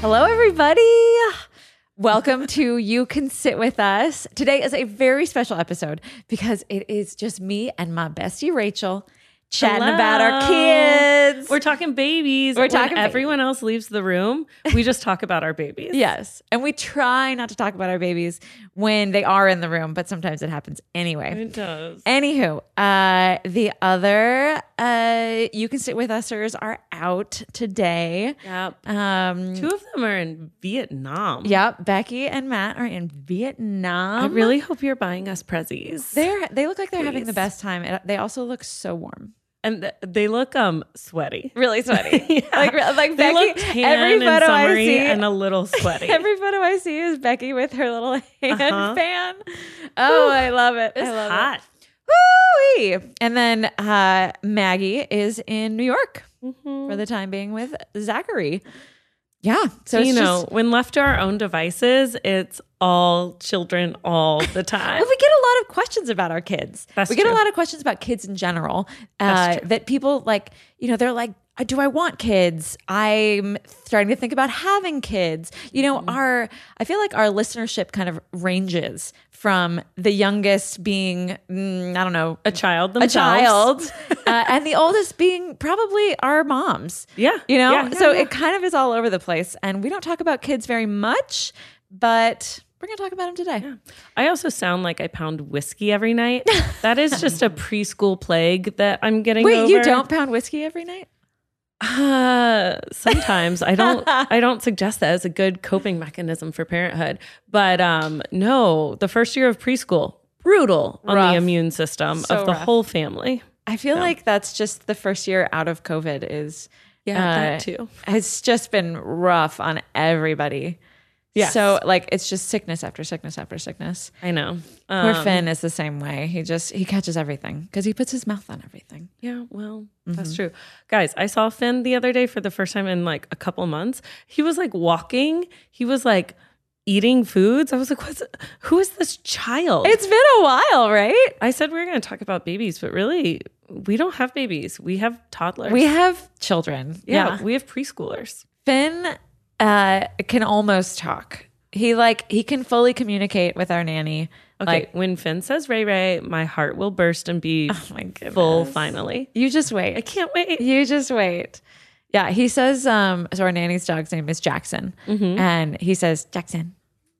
Hello, everybody. Welcome to You Can Sit With Us. Today is a very special episode because it is just me and my bestie, Rachel, chatting about our kids. We're talking babies. We're When talking ba- everyone else leaves the room, we just talk about our babies. yes. And we try not to talk about our babies when they are in the room, but sometimes it happens anyway. It does. Anywho, uh, the other uh, You Can Sit With Users are out today. Yep. Um, Two of them are in Vietnam. Yep, Becky and Matt are in Vietnam. I really hope you're buying us prezzies. They're they look like they're having the best time. They also look so warm. And th- they look um sweaty. Really sweaty. Yeah. Like like they Becky. look tan every and photo I summery see and a little sweaty. every photo I see is Becky with her little hand Uh-huh. fan. Oh, I love it. it's I love hot. it. Woo-wee. And then uh, Maggie is in New York Mm-hmm. for the time being with Zachary. Yeah. So So you know, just- when left to our own devices, it's all children all the time. Well, we get a lot of questions about our kids. That's we get a lot of questions about kids in general. Uh, true. that people like, you know, they're like, "Uh, do I want kids? I'm starting to think about having kids. You know, Mm-hmm. our I feel like our listenership kind of ranges from the youngest being, mm, I don't know, a child a child, uh, and the oldest being probably our moms. Yeah. You know, Yeah, yeah, so yeah. it kind of is all over the place. And we don't talk about kids very much, but we're going to talk about them today. I also sound like I pound whiskey every night. That is just a preschool plague that I'm getting Wait, over. you don't pound whiskey every night? Uh, sometimes I don't I don't suggest that as a good coping mechanism for parenthood. But um no, the first year of preschool, brutal on Rough. the immune system So of the rough. whole family. I feel like that's just the first year out of COVID is Yeah, uh, that too. It's just been rough on everybody. Yes. So like it's just sickness after sickness after sickness. I know. Poor Um, Finn is the same way. He just he catches everything because he puts his mouth on everything. Yeah, well, Mm-hmm. that's true. Guys, I saw Finn the other day for the first time in like a couple months. He was like walking, he was like eating foods. I was like, what's who is this child? It's been a while, right? I said we were going to talk about babies, but really, we don't have babies. We have toddlers. We have children. yeah, yeah. we have preschoolers. Finn uh, can almost talk. He like he can fully communicate with our nanny. Okay, Like when Finn says Ray Ray, my heart will burst and be Oh my full goodness. finally. you just wait. I can't wait. You just wait. Yeah, he says. Um, so our nanny's dog's name is Jackson, and he says Jackson.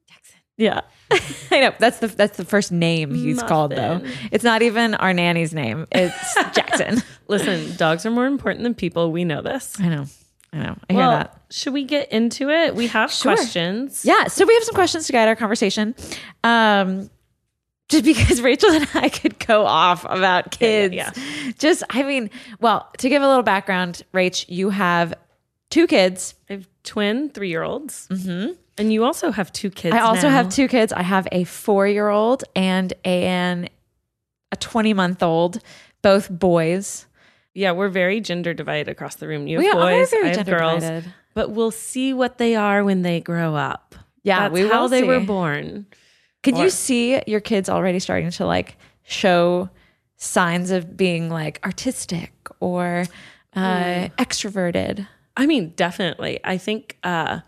Jackson. Yeah, I know. That's the that's the first name he's called though. It's not even our nanny's name. It's Jackson. Listen, dogs are more important than people. We know this. I know. I know. I hear that. should we get into it? We have Sure. questions. Yeah. So we have some questions to guide our conversation. Um, just because Rachel and I could go off about Yeah, kids. yeah, Just, I mean, well, to give a little background, Rach, you have two kids. I have twin three year olds. Mm-hmm. And you also have two kids. I also now. have two kids. I have a four year old and an a 20 month old, both boys. Yeah, we're very gender divided across the room. You have We are boys, very I have girls. divided. But we'll see what they are when they grow up. Yeah, That's we how they were born. Can Or- you see your kids already starting to like show signs of being like artistic or uh, extroverted? I mean, definitely. I think uh,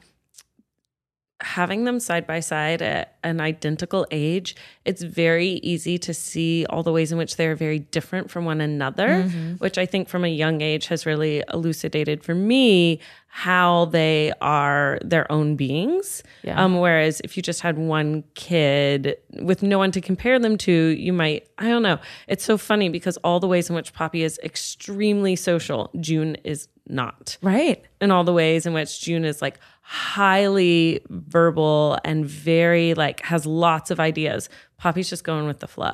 having them side by side at an identical age, it's very easy to see all the ways in which they're very different from one another, which I think from a young age has really elucidated for me how they are their own beings. Yeah. Um, whereas if you just had one kid with no one to compare them to, you might, I don't know. It's so funny because all the ways in which Poppy is extremely social, June is not Right. in all the ways in which June is like highly verbal and very like has lots of ideas. Poppy's just going with the flow.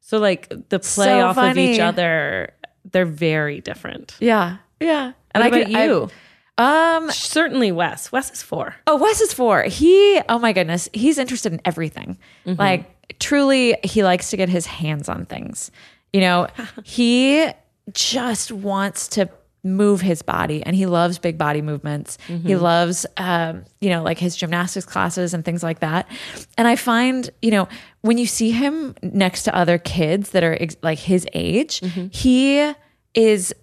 So like the play So off of each other, they're very different. Yeah. Yeah. And What I about could- I- you? um Certainly Wes. Wes is four. Oh, Wes is four. He, oh my goodness, he's interested in everything. Like, truly, he likes to get his hands on things. You know, he just wants to move his body and he loves big body movements. He mm-hmm. loves, um, you know, like his gymnastics classes and things like that. And I find, you know, when you see him next to other kids that are ex- like his age, mm-hmm. he is.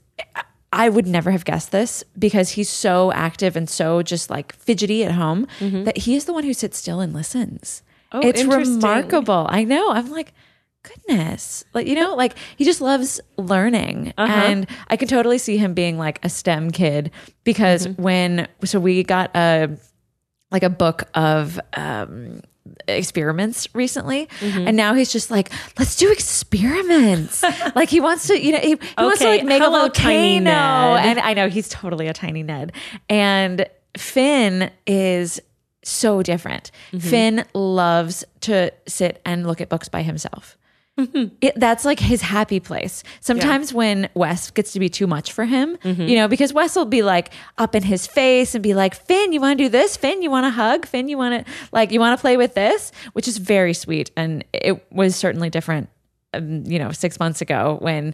I would never have guessed this because he's so active and so just like fidgety at home mm-hmm. that he is the one who sits still and listens. Oh, it's remarkable. I know. I'm like, goodness. Like, you know, like he just loves learning. And I can totally see him being like a STEM kid because when, so we got a, like a book of um, experiments recently, Mm-hmm. and now he's just like, let's do experiments. like he wants to, you know, he, he wants to like make hello, a tiny volcano, and I know he's totally a tiny Ned, and Finn is so different. Mm-hmm. Finn loves to sit and look at books by himself. It, that's like his happy place. Sometimes when Wes gets to be too much for him, you know, because Wes will be like up in his face and be like, Finn, you want to do this? Finn, you want to hug? Finn, you want to like, you want to play with this? Which is very sweet. And it was certainly different, um, you know, six months ago when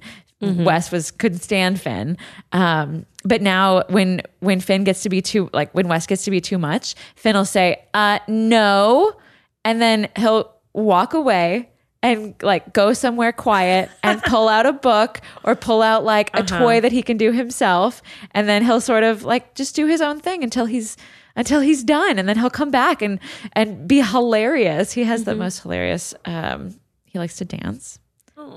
Wes was couldn't stand Finn. Um, but now when when Finn gets to be too like when Wes gets to be too much, Finn will say, uh, no, and then he'll walk away and like go somewhere quiet and pull out a book or pull out like a toy that he can do himself and then he'll sort of like just do his own thing until he's until he's done and then he'll come back and and be hilarious he has the most hilarious um he likes to dance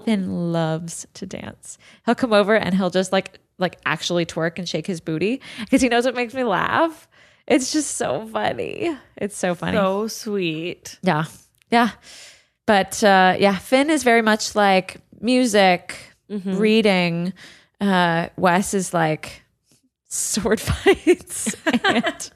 Finn loves to dance. He'll come over and he'll just like like actually twerk and shake his booty because he knows it makes me laugh. It's just so funny. It's so funny. So sweet. yeah. Yeah. But uh yeah, Finn is very much like music, reading. Uh Wes is like sword fights and,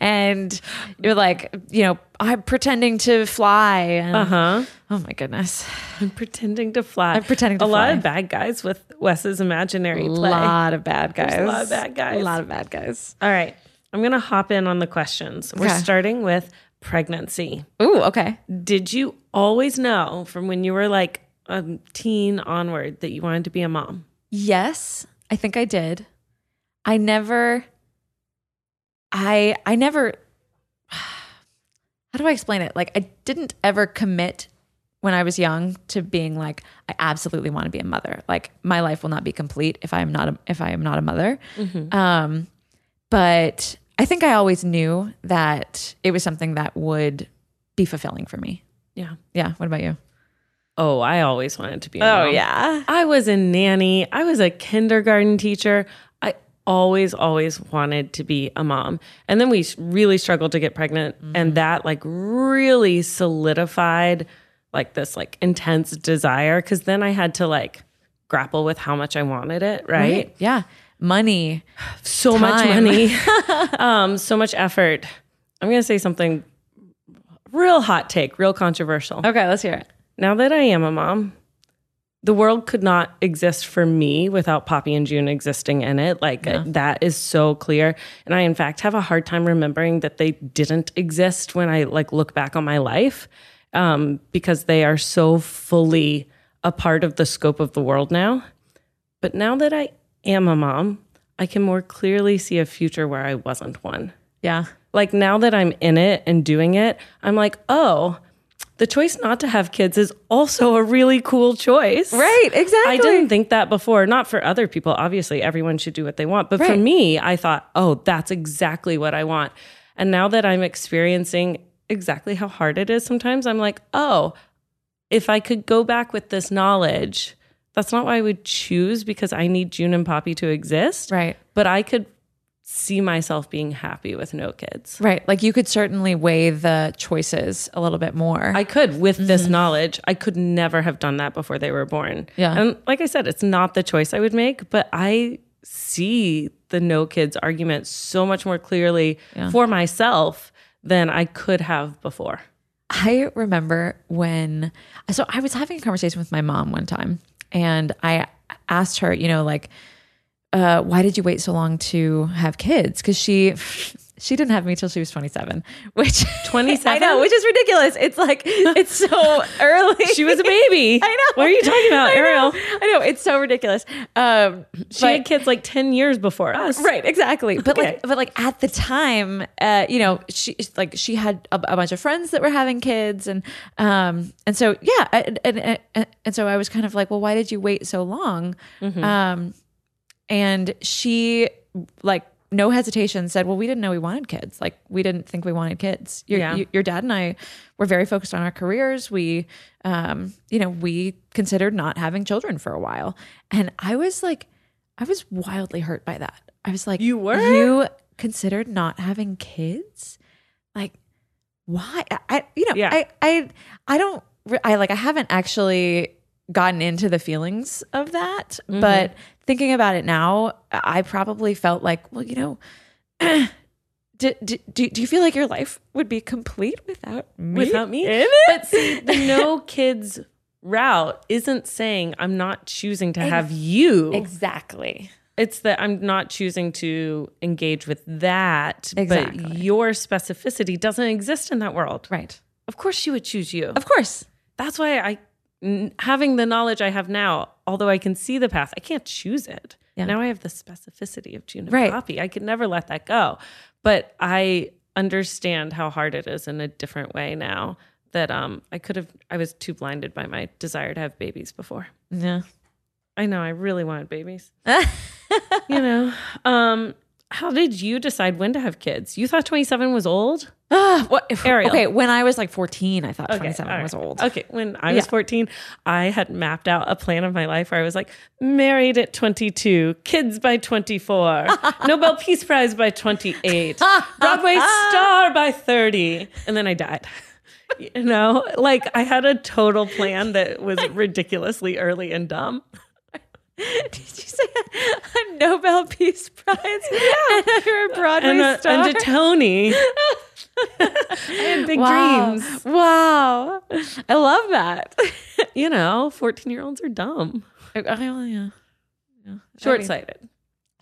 and you're like, you know, I'm pretending to fly and Uh huh. oh my goodness. I'm pretending to fly. I'm pretending to a lot of bad guys with Wes's imaginary A play. lot of bad guys. There's a lot of bad guys. A lot of bad guys. All right. I'm gonna hop in on the questions. We're Okay. starting with pregnancy. Ooh, okay. Did you always know from when you were like a teen onward that you wanted to be a mom? Yes, I think I did. I never I I never how do I explain it? Like I didn't ever commit when I was young to being like I absolutely want to be a mother. Like my life will not be complete if I am not a, if I am not a mother. Um but I think I always knew that it was something that would be fulfilling for me. Yeah. Yeah, what about you? Oh, I always wanted to be a oh, mom. Oh, yeah. I was a nanny. I was a kindergarten teacher. I always, always wanted to be a mom. And then we really struggled to get pregnant. Mm-hmm. And that like really solidified like this like intense desire. Cause then I had to like grapple with how much I wanted it. Right. Yeah. Money. So much money, um, so much effort. I'm going to say something real hot take, real controversial. Okay, let's hear it. Now that I am a mom, the world could not exist for me without Poppy and June existing in it. Like uh, that is so clear. And I in fact have a hard time remembering that they didn't exist when I like look back on my life um, because they are so fully a part of the scope of the world now. But now that I am a mom, I can more clearly see a future where I wasn't one Yeah. like now that I'm in it and doing it, I'm like, oh, the choice not to have kids is also a really cool choice. Right, exactly. I didn't think that before. Not for other people. Obviously, everyone should do what they want. But for me, I thought, oh, that's exactly what I want. And now that I'm experiencing exactly how hard it is sometimes, I'm like, oh, if I could go back with this knowledge, that's not why I would choose because I need June and Poppy to exist. Right. But I could see myself being happy with no kids. Right. Like you could certainly weigh the choices a little bit more. I could with mm-hmm. this knowledge. I could never have done that before they were born. Yeah. And like I said, it's not the choice I would make, but I see the no kids argument so much more clearly for myself than I could have before. I remember when, so I was having a conversation with my mom one time and I asked her, you know, like, uh, why did you wait so long to have kids? Because she, she didn't have me till she was 27, which 27? I know, which is ridiculous. It's like, it's so early. She was a baby. I know. What are you talking about, I know. Ariel? I know. It's so ridiculous. Um, She but- had kids like 10 years before us. Right, exactly. But Okay. like, but like at the time, uh, you know, she like she had a, a bunch of friends that were having kids, and um, and so yeah, and, and and and so I was kind of like, well, why did you wait so long? Mm-hmm. Um, and she like no hesitation said, well, we didn't know we wanted kids. Like we didn't think we wanted kids. Your, Yeah. you- your dad and I were very focused on our careers. We, um, you know, we considered not having children for a while, and I was like, I was wildly hurt by that. I was like, You were? You considered not having kids? Like, why? I, I you know, Yeah. I, I, I don't, I like, I haven't actually gotten into the feelings of that, Mm-hmm. but thinking about it now, I probably felt like, well, you know, do, do, do, do you feel like your life would be complete without me? Without me? in it? But see, the no kids route isn't saying I'm not choosing to have you. exactly. It's that I'm not choosing to engage with that. But Exactly. your specificity doesn't exist in that world. Right. Of course, she would choose you. Of course. That's why I, having the knowledge I have now, although I can see the path, I can't choose it. Yeah. Now I have the specificity of June Right. Poppy. I could never let that go. But I understand how hard it is in a different way now that um I could have I was too blinded by my desire to have babies before. Yeah. I know I really wanted babies. you know. Um how did you decide when to have kids? You thought 27 was old? Ah, what, if- Ariel. Okay, when I was like 14, I thought Okay, 27 all right. was old. Okay, when I was Yeah. 14, I had mapped out a plan of my life where I was like, married at 22, kids by 24, Nobel Peace Prize by 28, Broadway star by 30, and then I died. You know, like I had a total plan that was ridiculously early and dumb. Did you say a Nobel Peace Prize? Yeah. And you're a Broadway And a, star. and a Tony. I had big wow. dreams. Wow. I love that. You know, 14 year olds are dumb, Oh, oh yeah. short sighted.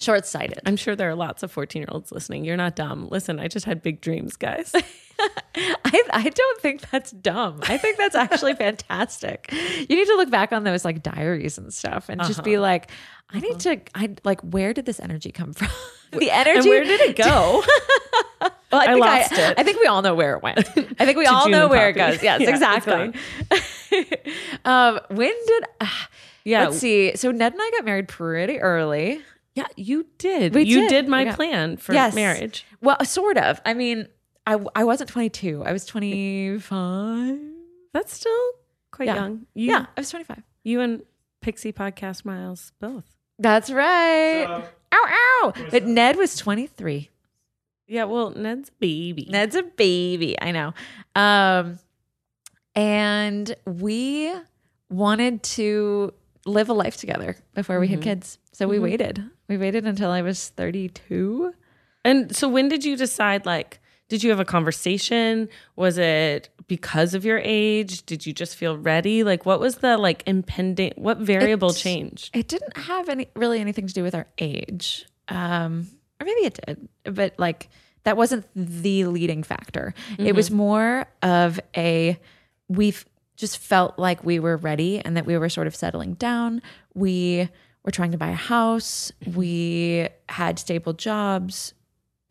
Short sighted. I'm sure there are lots of 14 year olds listening. You're not dumb. Listen, I just had big dreams, guys. I, I don't think that's dumb. I think that's actually fantastic. You need to look back on those like diaries and stuff and just be like, I need to, I like, where did this energy come from? the energy. and where did it go? Well, I, I lost I, it. I think we all know where it went. I think we all June know where it goes. Yes, Yeah, exactly. um, when did? ah, Yeah. Let's see. So Ned and I got married pretty early. Yeah, you did. We you did. did, my We plan for Yes. marriage. Well, sort of. I mean, I I wasn't 22. I was 25. That's still quite Yeah. young. You, Yeah, I was 25. You and Pixie Podcast Miles both. That's right. ow, ow. But Ned was 23. Yeah, well, Ned's a baby. Ned's a baby. I know. Um, and we wanted to live a life together before we had kids. So we waited. We waited until I was 32. And so when did you decide like did you have a conversation? Was it because of your age? Did you just feel ready? Like what was the like impending what variable It's- changed? It didn't have any really anything to do with our age. Um, or maybe it did, but like that wasn't the leading factor. It was more of a we've just felt like we were ready and that we were sort of settling down. We were trying to buy a house. We had stable jobs.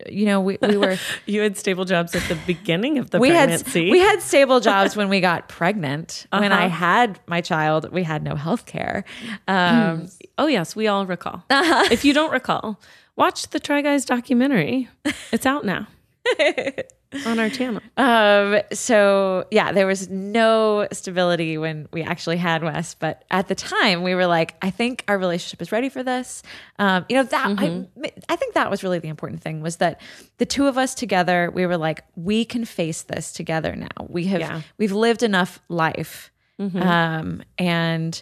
You know, we, we were You had stable jobs at the beginning of the we pregnancy. had we had stable jobs when we got pregnant. When I Uh-huh. had my child, we had no health care. Um, Oh yes, we all recall. if you don't recall, watch the Try Guys documentary. It's out now on our channel. Um, so yeah, there was no stability when we actually had Wes, but at the time we were like, I think our relationship is ready for this. Um, you know, that I, I think that was really the important thing was that the two of us together, we were like, we can face this together now. We have, Yeah. we've lived enough life. Um, and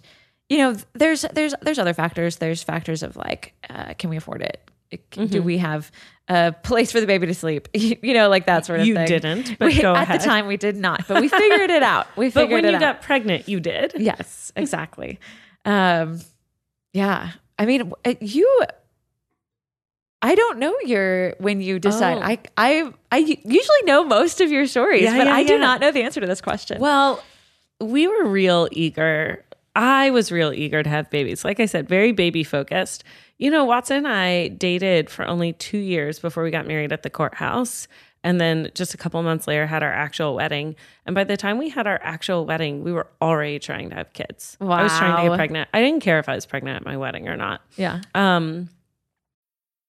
you know, there's, there's, there's other factors. There's factors of like, uh, can we afford it? Do we have a place for the baby to sleep. You know, like that sort of You thing. You didn't, but We- at ahead. the time we did not, but we figured it out. We But when you out. got pregnant, you did. Yes, exactly. um, yeah. I mean, uh, you. I don't know your when you decide. Oh. I I I usually know most of your stories, Yeah, but yeah, I do yeah. not know the answer to this question. Well, we were real eager. I was real eager to have babies. Like I said, very baby focused. You know, Watson and I dated for only two years before we got married at the courthouse. And then just a couple months later, had our actual wedding. And by the time we had our actual wedding, we were already trying to have kids. I was trying to get pregnant. I didn't care if I was pregnant at my wedding or not. yeah. Um,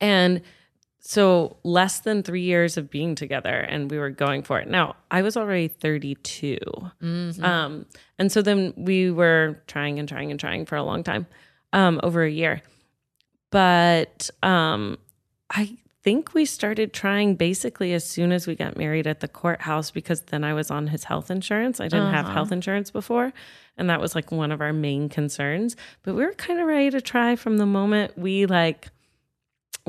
And so less than three years of being together and we were going for it. Now, I was already 32. Um, and so then we were trying and trying and trying for a long time, um, over a year. But um, I think we started trying basically as soon as we got married at the courthouse because then I was on his health insurance. I didn't have health insurance before. And that was like one of our main concerns. But we were kind of ready to try from the moment we like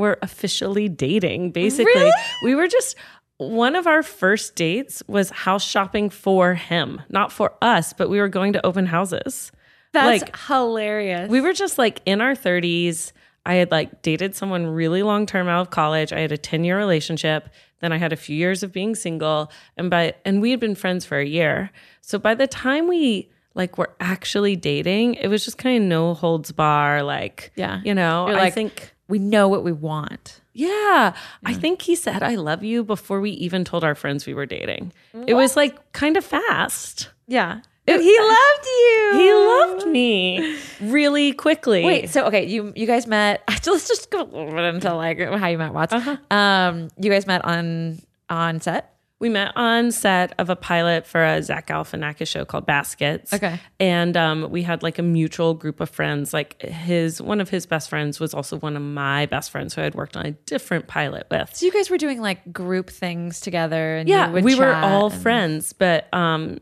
were officially dating. Basically, we were just one of our first dates was house shopping for him, not for us, but we were going to open houses. That's like hilarious. we were just like in our 30s. I had like dated someone really long term out of college. I had a 10 year relationship. Then I had a few years of being single. And by and we had been friends for a year. So by the time we like were actually dating, it was just kind of no holds bar. Like, Yeah. you know, You're I like, think we know what we want. yeah, I think he said I love you before we even told our friends we were dating. It was like kind of fast. Yeah. he loved you. He loved me really quickly. Wait, so okay, you you guys met. Let's just go a little bit into like how you met Watts. Uh-huh. Um, you guys met on on set. We met on set of a pilot for a Zach Galifianakis show called Baskets. Okay. And um, we had like a mutual group of friends. Like his, one of his best friends was also one of my best friends who I had worked on a different pilot with. So you guys were doing like group things together, and yeah, we were all and- friends, but um,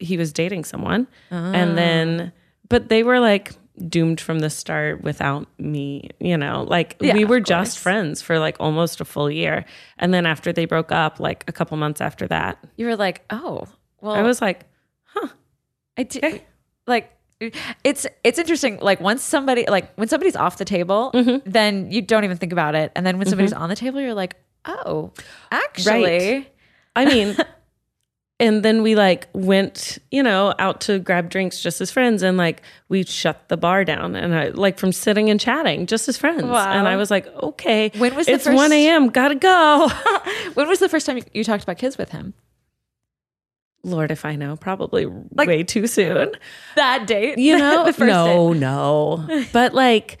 he was dating someone, and then, but they were like doomed from the start without me. You know, like Yeah, we were just friends for like almost a full year, and then after they broke up, like a couple months after that, You were like, oh, well, I was like, huh, I did like it's it's interesting. Like once somebody like when somebody's off the table, Mm-hmm. then you don't even think about it, and then when somebody's on the table, you're like, oh, actually, I mean. And then we like went, you know, out to grab drinks just as friends, and like we shut the bar down, and I like from sitting and chatting just as friends. Wow. And I was like, okay, When was the it's first- one a.m. Gotta go. when was the first time you, talked about kids with him? Lord, if I know, probably way too soon. That date, You know, no, date. no. But like,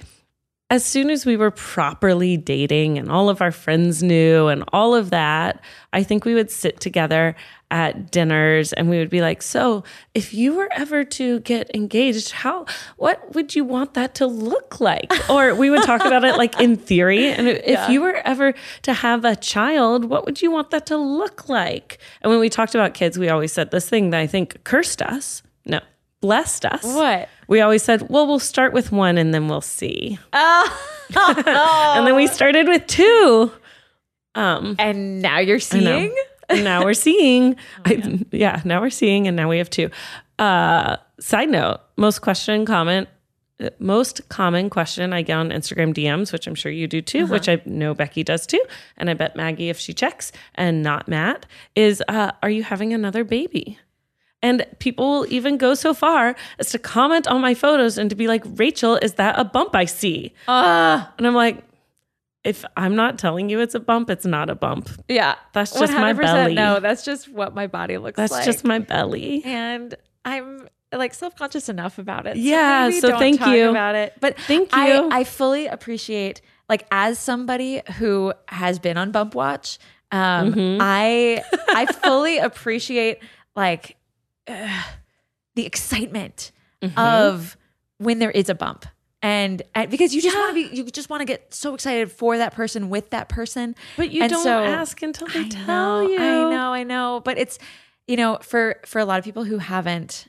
as soon as we were properly dating and all of our friends knew and all of that, I think we would sit together at dinners and we would be like, "So, if you were ever to get engaged, how what would you want that to look like?" Or we would talk about it like in theory, and if you were ever to have a child, what would you want that to look like? And when we talked about kids, we always said this thing that I think cursed us. No, blessed us. What? We always said, well, we'll start with one and then we'll see. Oh. And then we started with two. Um, and now you're seeing. And now we're seeing. I, yeah, now we're seeing, and now we have two. Uh, side note: most question comment most common question I get on Instagram DMs, which I'm sure you do too, which I know Becky does too, and I bet Maggie if she checks and not Matt, is uh, are you having another baby? And people will even go so far as to comment on my photos and to be like, Rachel, is that a bump I see? Ah, And I'm like, if I'm not telling you it's a bump, it's not a bump. yeah. That's just my 100% belly. No, that's just what my body looks That's like. That's just my belly. and I'm like self-conscious enough about it. Yeah, so don't thank talk you. about it. But Thank I, you. I fully appreciate like as somebody who has been on bump watch, um, Mm-hmm. I I fully appreciate like uh, the excitement Mm-hmm. of when there is a bump. And, and because you just want to be, you just want to get so excited for that person with that person. But you And don't so- ask until they I tell know, you. I know, I know. But it's, you know, for for a lot of people who haven't,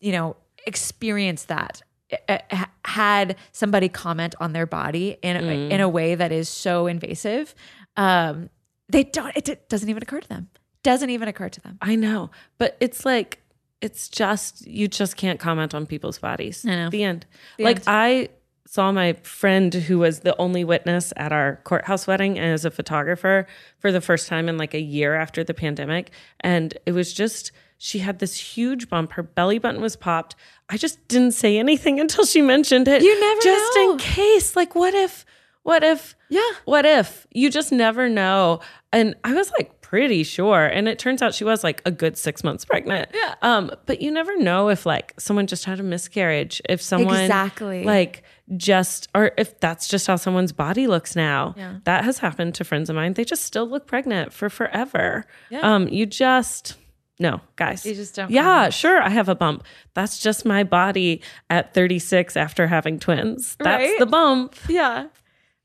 you know, experienced that, uh, had somebody comment on their body in a, Mm. in a way that is so invasive, um, they don't. It, it doesn't even occur to them. Doesn't even occur to them. I know, but it's like it's just you just can't comment on people's bodies. I know. The end. The like end. I saw my friend who was the only witness at our courthouse wedding and as a photographer for the first time in like a year after the pandemic and it was just she had this huge bump her belly button was popped i just didn't say anything until she mentioned it You never just know. in case like what if what if Yeah. what if you just never know and i was like pretty sure and it turns out she was like a good six months pregnant Yeah. um but you never know if like someone just had a miscarriage if someone Exactly. like just or if that's just how someone's body looks now Yeah. that has happened to friends of mine they just still look pregnant for forever Yeah. um you just no guys You just don't yeah sure i have a bump that's just my body at 36 after having twins that's Right? the bump Yeah.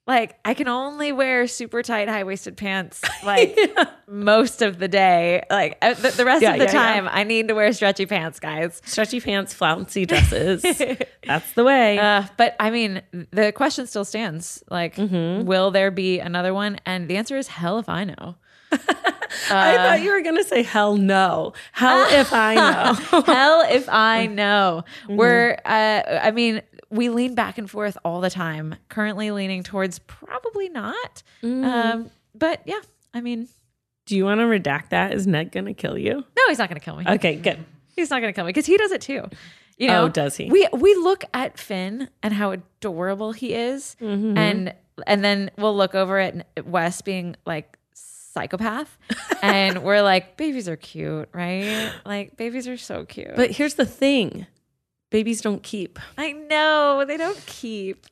Like I can only wear super tight high waisted pants like most of the day. Like uh, the, the rest Yeah, of the yeah, yeah. time, I need to wear stretchy pants, guys. stretchy pants flouncy dresses that's the way Uh, but I mean, the question still stands. Like, Mm-hmm. will there be another one? And the answer is hell if I know. i thought you were gonna say hell no hell if i know hell if I know. Mm-hmm. We're, uh, I mean, we lean back and forth all the time. Currently leaning towards probably not. Mm. Um, but yeah, I mean, do you want to redact that is ned gonna kill you no, he's not going to kill me. okay good He's not going to kill me because he does it too. You know, Oh, does he? We we look at Finn and how adorable he is, Mm-hmm. and and then we'll look over at Wes being like psychopath, and we're like, babies are cute, right? Like babies are so cute. But here's the thing babies don't keep. I know they don't keep.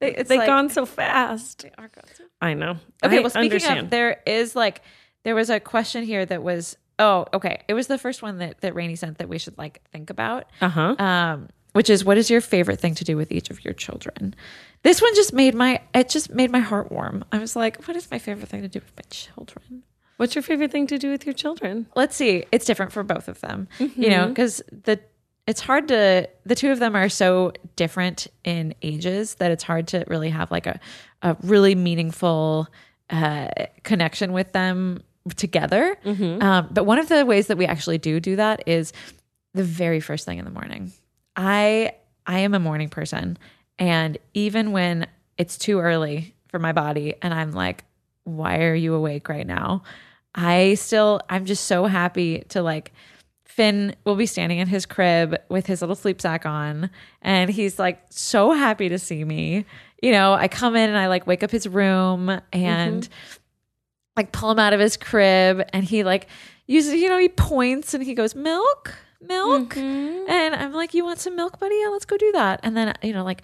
They, it's They've like- gone so fast. They are gone so I know. Okay, I well, speaking understand. of, there is like there was a question here that was oh okay, it was the first one that that Rainey sent that we should like think about. uh huh. um, which is what is your favorite thing to do with each of your children? This one just made my it just made my heart warm. I was like, what is my favorite thing to do with my children? What's your favorite thing to do with your children? Let's see. It's different for both of them, you Mm-hmm. know, because the it's hard to the two of them are so different in ages that it's hard to really have like a a really meaningful uh, connection with them together. Mm-hmm. Um, but one of the ways that we actually do do that is the very first thing in the morning. I I am a morning person and even when it's too early for my body and I'm like why are you awake right now? I still I'm just so happy to like Finn will be standing in his crib with his little sleep sack on and he's like so happy to see me. You know, I come in and I like wake up his room and mm-hmm. like pull him out of his crib and he like uses you know he points and he goes milk? Milk? Mm-hmm. And i'm like you want some milk buddy? Yeah let's go do that. And then you know like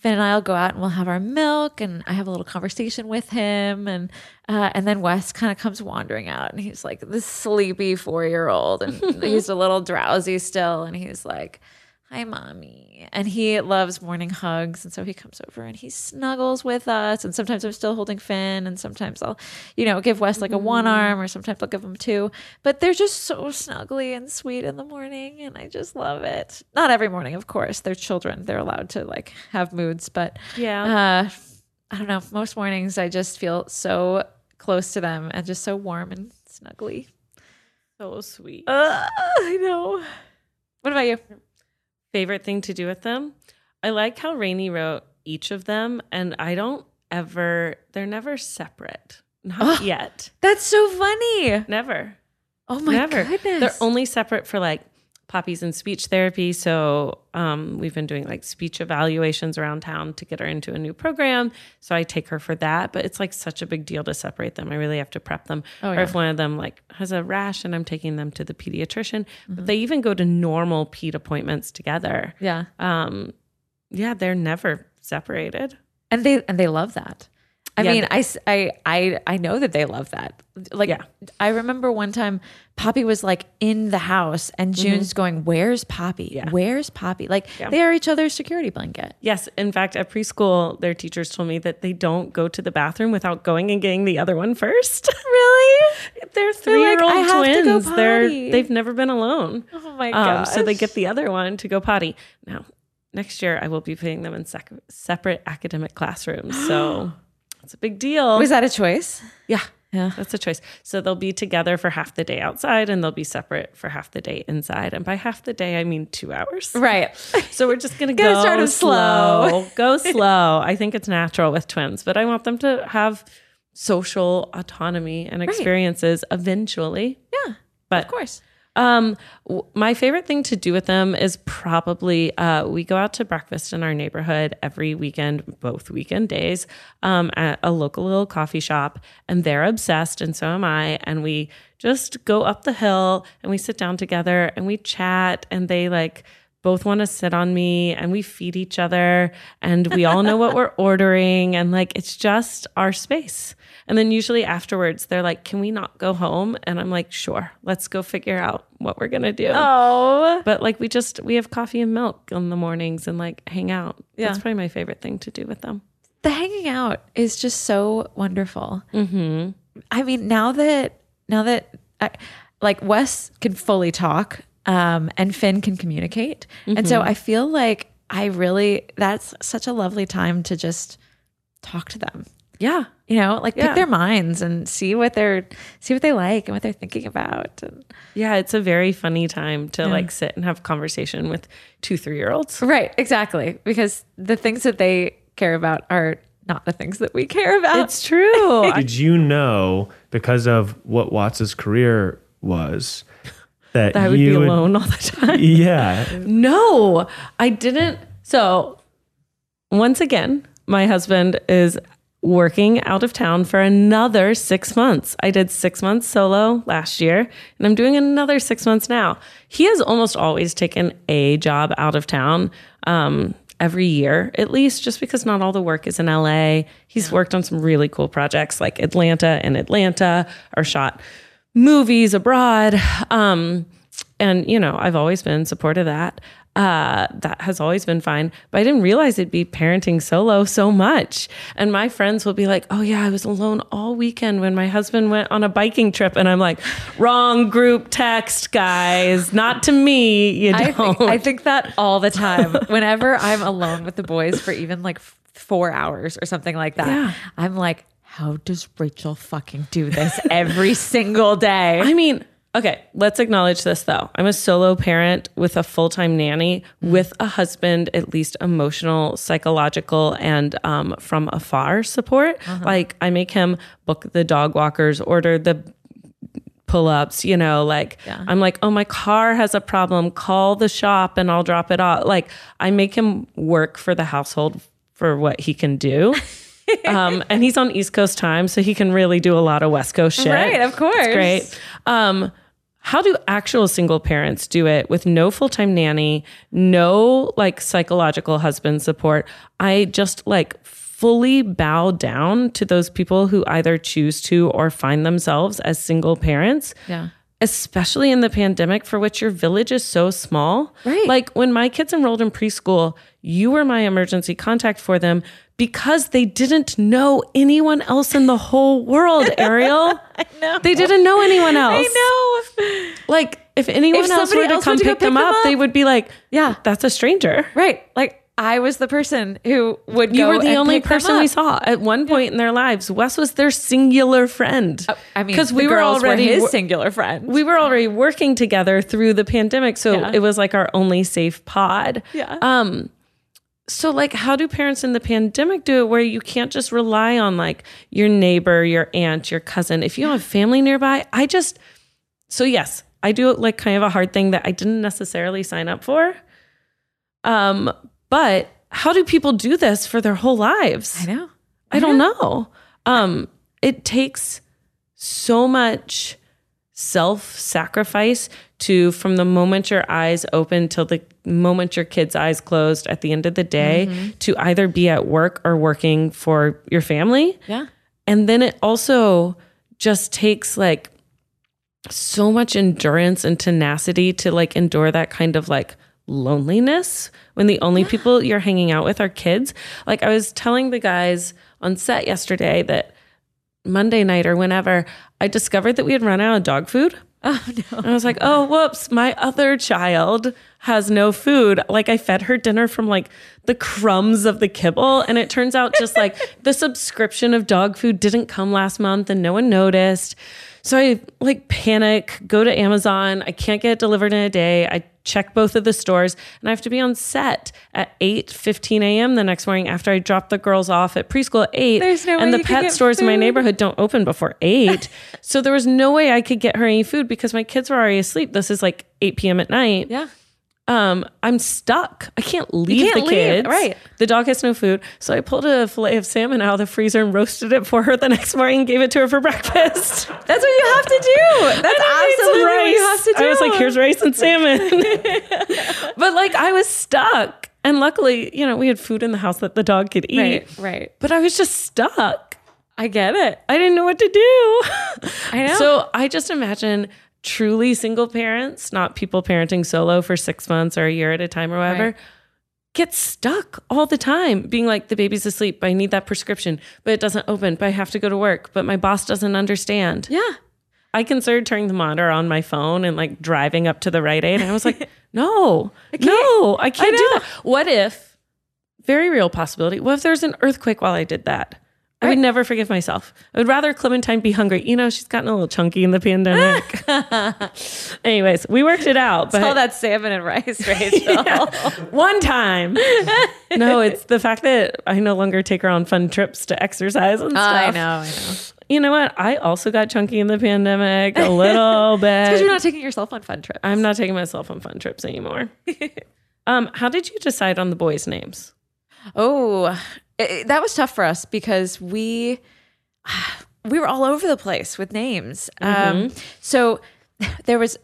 Finn and I'll go out and we'll have our milk, and I have a little conversation with him, and uh, and then Wes kind of comes wandering out, and he's like this sleepy four year old, and he's a little drowsy still, and he's like, "Hi, mommy," and he loves morning hugs, and so he comes over and he snuggles with us, and sometimes I'm still holding Finn, and sometimes I'll, you know, give Wes like a one arm, or sometimes I'll give him two, but they're just so snuggly and sweet in the morning, and I just love it. Not every morning, of course, they're children, they're allowed to like have moods, but Yeah. uh, I don't know. Most mornings I just feel so close to them and just so warm and snuggly. so sweet. Uh, I know. What about you? Favorite thing to do with them? I like how Rainey wrote each of them, and I don't ever, they're never separate. Not yet. That's so funny. Never. Oh my never. goodness. They're only separate for like Poppy's in speech therapy. So um, we've been doing like speech evaluations around town to get her into a new program. So I take her for that. But it's like such a big deal to separate them. I really have to prep them. Oh, yeah. or if one of them like has a rash and I'm taking them to the pediatrician. Mm-hmm. But they even go to normal ped appointments together. yeah. Um, yeah, they're never separated. and they and they love that. I Yeah, mean, I, I, I I know that they love that. Like, Yeah. I remember one time Poppy was like in the house, and June's going, "Where's Poppy? Mm-hmm. Yeah. Where's Poppy?" Like they are each other's security blanket. Yes. In fact, at preschool, their teachers told me that they don't go to the bathroom without going and getting the other one first. Really? They're three year old "I have to go twins. They're, they've never been alone. Oh my Um, so they get the other one to go potty. Now, next year I will be putting them in sec- separate academic classrooms. So it's a big deal. Was that a choice? yeah. Yeah. That's a choice. So they'll be together for half the day outside and they'll be separate for half the day inside. And by half the day, I mean two hours. Right. So we're just gonna go start slow. slow. go slow. I think it's natural with twins, but I want them to have social autonomy and experiences eventually. Yeah. But Of course. Um, w- my favorite thing to do with them is probably uh, we go out to breakfast in our neighborhood every weekend, both weekend days, um, at a local little coffee shop, and they're obsessed, and so am I. And we just go up the hill and we sit down together and we chat, and they like both want to sit on me and we feed each other and we all know what we're ordering and like it's just our space. And then usually afterwards they're like, "Can we not go home?" And I'm like, "Sure. Let's go figure out what we're going to do." Oh. But like we just we have coffee and milk in the mornings and like hang out. Yeah. That's probably my favorite thing to do with them. the hanging out is just so wonderful. Mm-hmm. I mean, now that now that I, like Wes can fully talk, um, and Finn can communicate, and so I feel like I really that's such a lovely time to just talk to them. Yeah. You know, like Yeah. pick their minds and see what they're see what they like and what they're thinking about. And, Yeah, it's a very funny time to like sit and have conversation with two 3-year-olds. right, exactly, because the things that they care about are not the things that we care about. It's true. Did you know because of what Watts's career was that I would you be would- alone all the time. Yeah, No, I didn't. So, once again, my husband is working out of town for another six months. I did six months solo last year, and I'm doing another six months now. He has almost always taken a job out of town. Um, Every year, at least, just because not all the work is in LA. He's worked on some really cool projects like Atlanta and Atlanta, are shot movies abroad. Um, and you know, I've always been supportive of that. Uh, that has always been fine, but I didn't realize it'd be parenting solo so much. And my friends will be like, "Oh yeah, I was alone all weekend when my husband went on a biking trip," and I'm like, "Wrong group text, guys. Not to me. You I think, I think that all the time. Whenever I'm alone with the boys for even like four hours or something like that, Yeah. I'm like, how does Rachel fucking do this every single day? I mean, okay, let's acknowledge this though. I'm a solo parent with a full time nanny, with a husband, at least emotional, psychological, and um, from afar support. Like, I make him book the dog walkers, order the pull ups, you know, like I'm like, oh, my car has a problem, call the shop and I'll drop it off. Like, I make him work for the household for what he can do. um, and he's on East Coast time, so he can really do a lot of West Coast shit. Right, of course. It's great. Um, how do actual single parents do it with no full time nanny, no like psychological husband support? I just like fully bow down to those people who either choose to or find themselves as single parents. Yeah. Especially in the pandemic, for which your village is so small. Right. Like when my kids enrolled in preschool, you were my emergency contact for them because they didn't know anyone else in the whole world, Ariel. I know. They didn't know anyone else. I know. Like if anyone If else were to else come to go pick them them up, they would be like, Yeah. that's a stranger. Right. Like I was the person who would You were the only person we saw at one point in their lives. Wes was their singular friend. Oh, I mean, because we we were already were his singular friend. we were already working together through the pandemic, so Yeah. it was like our only safe pod. Yeah. Um, so like how do parents in the pandemic do it where you can't just rely on like your neighbor, your aunt, your cousin? If you don't have family nearby, I just so yes, I do like kind of a hard thing that I didn't necessarily sign up for. Um, but how do people do this for their whole lives? I know. I don't know. Um, it takes so much self sacrifice to from the moment your eyes open till the moment your kid's eyes closed at the end of the day to either be at work or working for your family. Yeah. And then it also just takes like so much endurance and tenacity to like endure that kind of like loneliness when the only people you're hanging out with are kids. Like I was telling the guys on set yesterday that Monday night or whenever I discovered that we had run out of dog food. Oh no. And I was like, oh, whoops, my other child has no food. Like I fed her dinner from like the crumbs of the kibble. And it turns out just like the subscription of dog food didn't come last month and no one noticed. So I like panic, go to Amazon. I can't get it delivered in a day. I check both of the stores and I have to be on set at 8 15 a.m. the next morning after I drop the girls off at preschool at 8. There's no way and the pet stores in my neighborhood don't open before 8. so there was no way I could get her any food because my kids were already asleep. This is like 8 p.m. at night Yeah. Um, I'm stuck. I can't leave can't the leave, kids. right. The dog has no food. So I pulled a fillet of salmon out of the freezer and roasted it for her the next morning and gave it to her for breakfast. That's what you have to do. That's And I made some absolutely what you have to do. I was like, here's rice and salmon. but like I was stuck. And luckily, you know, we had food in the house that the dog could eat. Right, right. But I was just stuck. I get it. I didn't know what to do. I know. So I just imagine truly single parents, not people parenting solo for six months or a year at a time or whatever, Right. get stuck all the time being like, the baby's asleep, but I need that prescription, but it doesn't open, but I have to go to work, but my boss doesn't understand. Yeah. I considered turning the monitor on my phone and like driving up to the Rite Aid. And I was like, no, no, I can't do that. What if, very real possibility, what if there's an earthquake while I did that? I would never forgive myself. I would rather Clementine be hungry. You know, she's gotten a little chunky in the pandemic. Anyways, we worked it out. But All that salmon and rice, Rachel. one time. no, it's the fact that I no longer take her on fun trips to exercise and stuff. I know, I know. You know what? I also got chunky in the pandemic a little bit. because you're not taking yourself on fun trips. I'm not taking myself on fun trips anymore. um, how did you decide on the boys' names? Oh, it- that was tough for us because we we were all over the place with names. Um, so there was.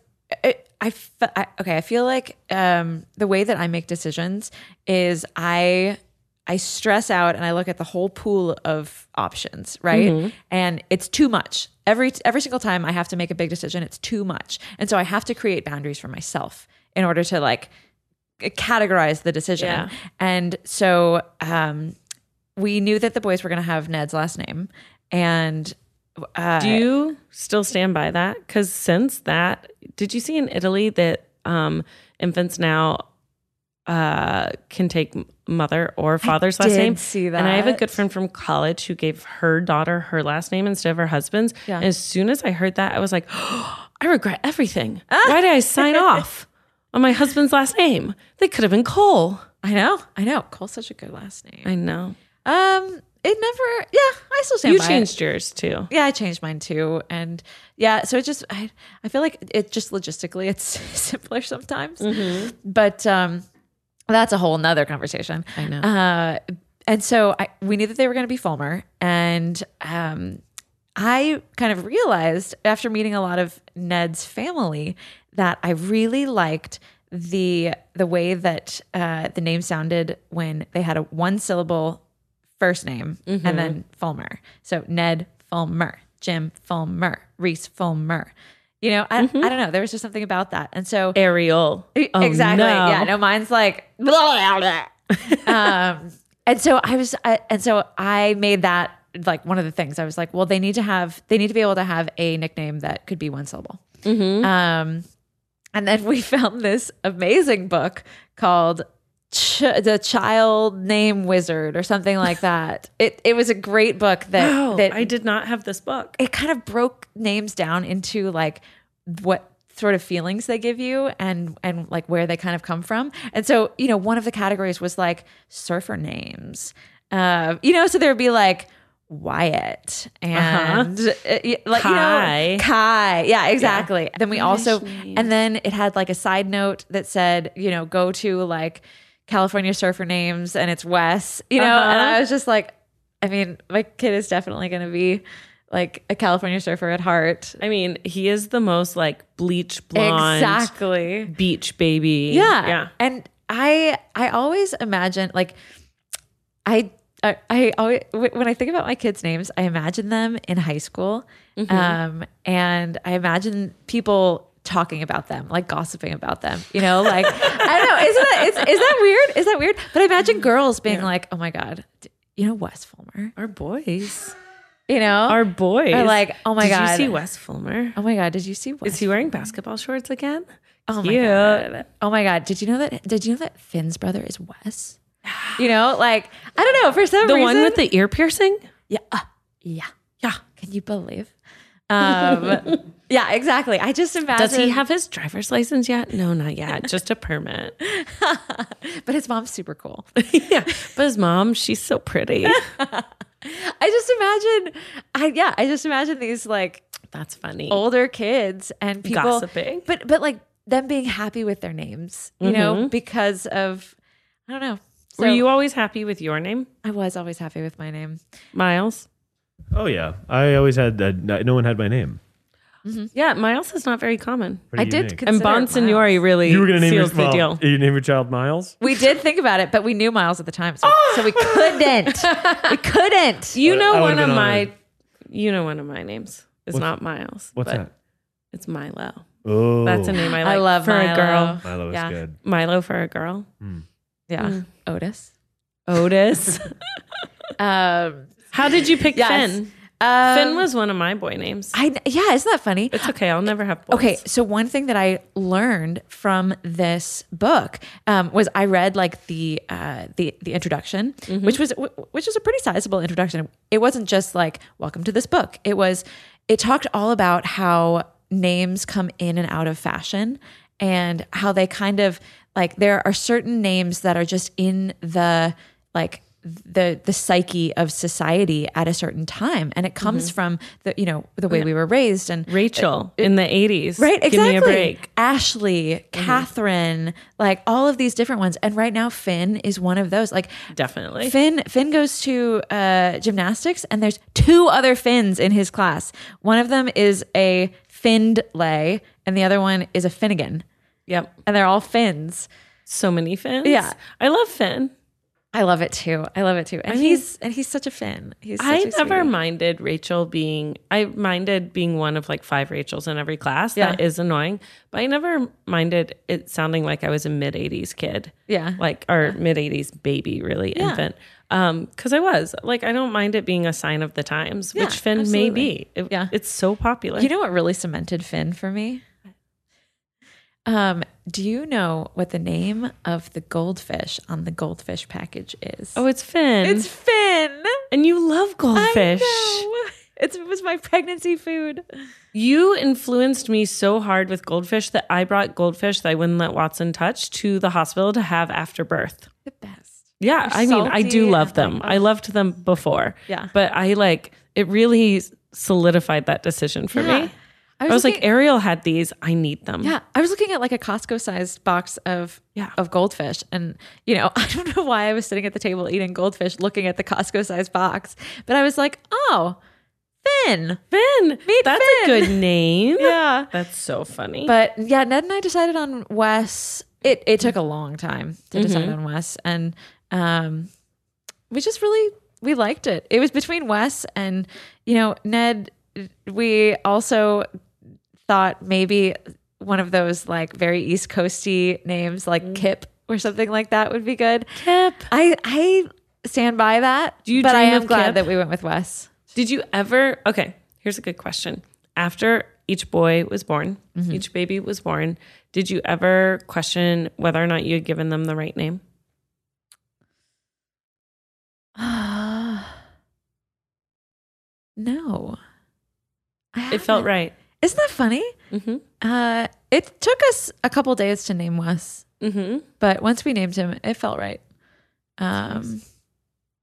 It, I, fe- I okay. I feel like um, the way that I make decisions is I I stress out and I look at the whole pool of options, right? And it's too much. Every every single time I have to make a big decision, it's too much. And so I have to create boundaries for myself in order to like categorize the decision. Yeah. And so um, we knew that the boys were going to have Ned's last name. And uh, Do you still stand by that? Because since that, did you see in Italy that um, infants now uh, can take mother or father's last did name? see that? And I have a good friend from college who gave her daughter her last name instead of her husband's. Yeah. And as soon as I heard that, I was like, I regret everything. Why did I sign off on my husband's last name? They could have been Cole. I know, I know. Cole's such a good last name. I know. Um, it never. Yeah, I still stand You by it. changed yours too. Yeah, I changed mine too, and yeah, so it just I I feel like it just logistically it's simpler sometimes, but um, that's a whole nother conversation. I know. Uh, and so I, we knew that they were going to be Fulmer, and um, I kind of realized after meeting a lot of Ned's family that I really liked the the way that uh, the name sounded when they had a one syllable first name Mm-hmm. and then Fulmer. So Ned Fulmer, Jim Fulmer, Reese Fulmer. You know, I, I don't know. There was just something about that, and so Ariel. Oh, exactly. no. Yeah, no, mine's like blah, blah, blah. um, and so I was, I, and so I made that like one of the things. I was like, well, they need to have, they need to be able to have a nickname that could be one syllable. Um, and then we found this amazing book called Ch- the Child Name Wizard or something like that. it it was a great book that Wow, that I did not have this book. it kind of broke names down into like what sort of feelings they give you and and like where they kind of come from. And so, you know, one of the categories was like surfer names. Uh, you know, so there would be like Wyatt and uh, y- like Kai. you know Kai. Yeah, exactly. Then we also and then it had like a side note that said, you know, go to like California surfer names and it's Wes, you know, and I was just like I mean, my kid is definitely going to be like a California surfer at heart. I mean, he is the most like bleach blonde Exactly. beach baby. Yeah. Yeah. And I I always imagine like I I, I always when I think about my kids' names, I imagine them in high school, Mm-hmm. um, and I imagine people talking about them, like gossiping about them. You know, like I don't know, isn't that is, is that weird? Is that weird? But I imagine girls being like, "Oh my god, you know Wes Fulmer," Our boys. you know, Our boys. Are like, oh my Did God. Did you see Wes Fulmer? oh my god, did you see Wes? Is he wearing basketball shorts again? Oh my Cute. god! Oh my god! Did you know that? Did you know that Finn's brother is Wes? You know, like I don't know for some The reason. one with the ear piercing? yeah, uh, yeah, Yeah. Can you believe? Um, yeah, exactly. I just imagine. Does he have his driver's license yet? No, not yet. Just a permit. But his mom's super cool. yeah. But his mom, she's so pretty. I just imagine. I yeah. I just imagine these like That's funny. older kids and people Gossiping. but but like them being happy with their names. You know, because of I don't know. So Were you always happy with your name, I was always happy with my name. Miles? Oh yeah, I always had that. No one had my name. Yeah, Miles is not very common. Pretty I did unique. consider And it Bonsignori really you were gonna name your seals the well, deal. You name your child Miles. We did think about it, but we knew Miles at the time, so, so we couldn't. we couldn't. You know I one of my honored. you know one of my names. is What's- not Miles. What's but that? It's Milo. Oh, That's a name I like I love for Milo. a girl. Milo is Yeah. good. Milo for a girl. Yeah, Mm. Otis. Otis. Um, How did you pick Yes. Finn? um, Finn was one of my boy names. I yeah, isn't that funny? It's okay. I'll never have boys. Okay, so one thing that I learned from this book um, was I read like the uh, the the introduction, which was which was a pretty sizable introduction. It wasn't just like welcome to this book. It was it talked all about how names come in and out of fashion and how they kind of like there are certain names that are just in the like the the psyche of society at a certain time and it comes mm-hmm. from the you know the way we were raised and Rachel uh, in the 80s. Right, exactly. Give me a break. Ashley, mm-hmm. Catherine, like all of these different ones. And right now, Finn is one of those. Like Definitely. Finn, Finn goes to uh, gymnastics, and there's two other Finns in his class. One of them is a Findlay, and the other one is a Finnegan, Yep. and they're all Finns. So many Finns. Yeah. I love Finn. I love it too. I love it too. And mean, he's and he's such a Finn. He's such I never minded Rachel being, I minded being one of like five Rachels in every class. Yeah. That is annoying. But I never minded it sounding like I was a mid 80s kid. Yeah. Like, or mid 80s baby, really, Yeah. infant. Um, cause I was like, I don't mind it being a sign of the times, Yeah, which Finn may be. It- Yeah. It's so popular. You know what really cemented Finn for me? Um, do you know what the name of the goldfish on the goldfish package is? oh, it's Finn. it's Finn. and you love goldfish. I know. It's, it was my pregnancy food. You influenced me so hard with goldfish that I brought goldfish that I wouldn't let Watson touch to the hospital to have after birth. The best. Yeah, They're I mean, I do love them. I loved them before. Yeah. But I like it really solidified that decision for Yeah. me. I was, like, looking- Ariel had these. I need them. Yeah, I was looking at like a Costco sized box of Yeah. of goldfish, and you know, I don't know why I was sitting at the table eating goldfish, looking at the Costco sized box, but I was like, oh, Finn. Finn. Meet That's Finn. a good name. Yeah. That's so funny. But yeah, Ned and I decided on Wes. It it took a long time to decide on Wes, and um, we just really we liked it. It was between Wes and you know Ned. We also thought maybe one of those like very East Coasty names, like Kip or something like that, would be good. Kip. I I stand by that. Do you but I am glad Kip? that we went with Wes. Did you ever? Okay, here's a good question. After each boy was born, Mm-hmm. each baby was born, did you ever question whether or not you had given them the right name? no. It felt right. Isn't that funny? Mm-hmm. Uh, it took us a couple days to name Wes, Mm-hmm. but once we named him, it felt right. Um,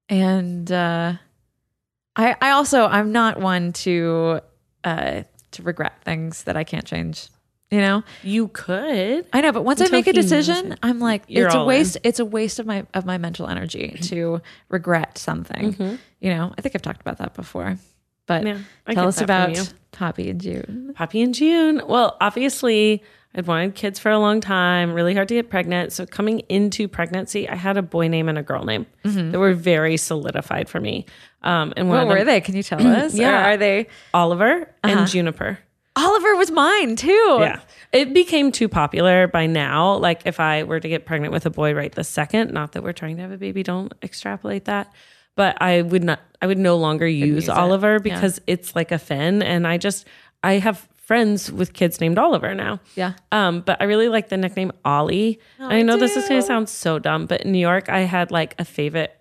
and uh, I, I also, I'm not one to, uh, to regret things that I can't change. You know, You could. I know, but once Until I make a decision. I'm like, You're it's a waste. It's a waste of my of my mental energy to regret something. You know, I think I've talked about that before. But Mm-hmm. Yeah, tell us about. Poppy and June. Poppy and June. Well, obviously, I'd wanted kids for a long time, really hard to get pregnant. So, coming into pregnancy, I had a boy name and a girl name that were very solidified for me. Um, and What them, were they? Can you tell us? Yeah. Or are they? Oliver and Juniper. Oliver was mine too. Yeah. It became too popular by now. Like, if I were to get pregnant with a boy right this second, not that we're trying to have a baby, don't extrapolate that. But I would not, I would no longer use, use it. Oliver because it's like a Finn. And I just, I have friends with kids named Oliver now. Yeah. Um, but I really like the nickname Ollie. And I know this is going to sound so dumb, but in New York, I had like a favorite,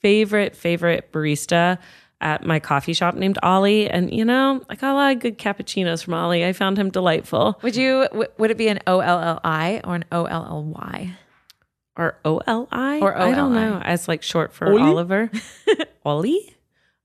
favorite, favorite barista at my coffee shop named Ollie. And, you know, I got a lot of good cappuccinos from Ollie. I found him delightful. Would you? W- would it be an O L L I or an O L L Y? Or O L I? Or I don't know. As like short for Oliver. Ollie?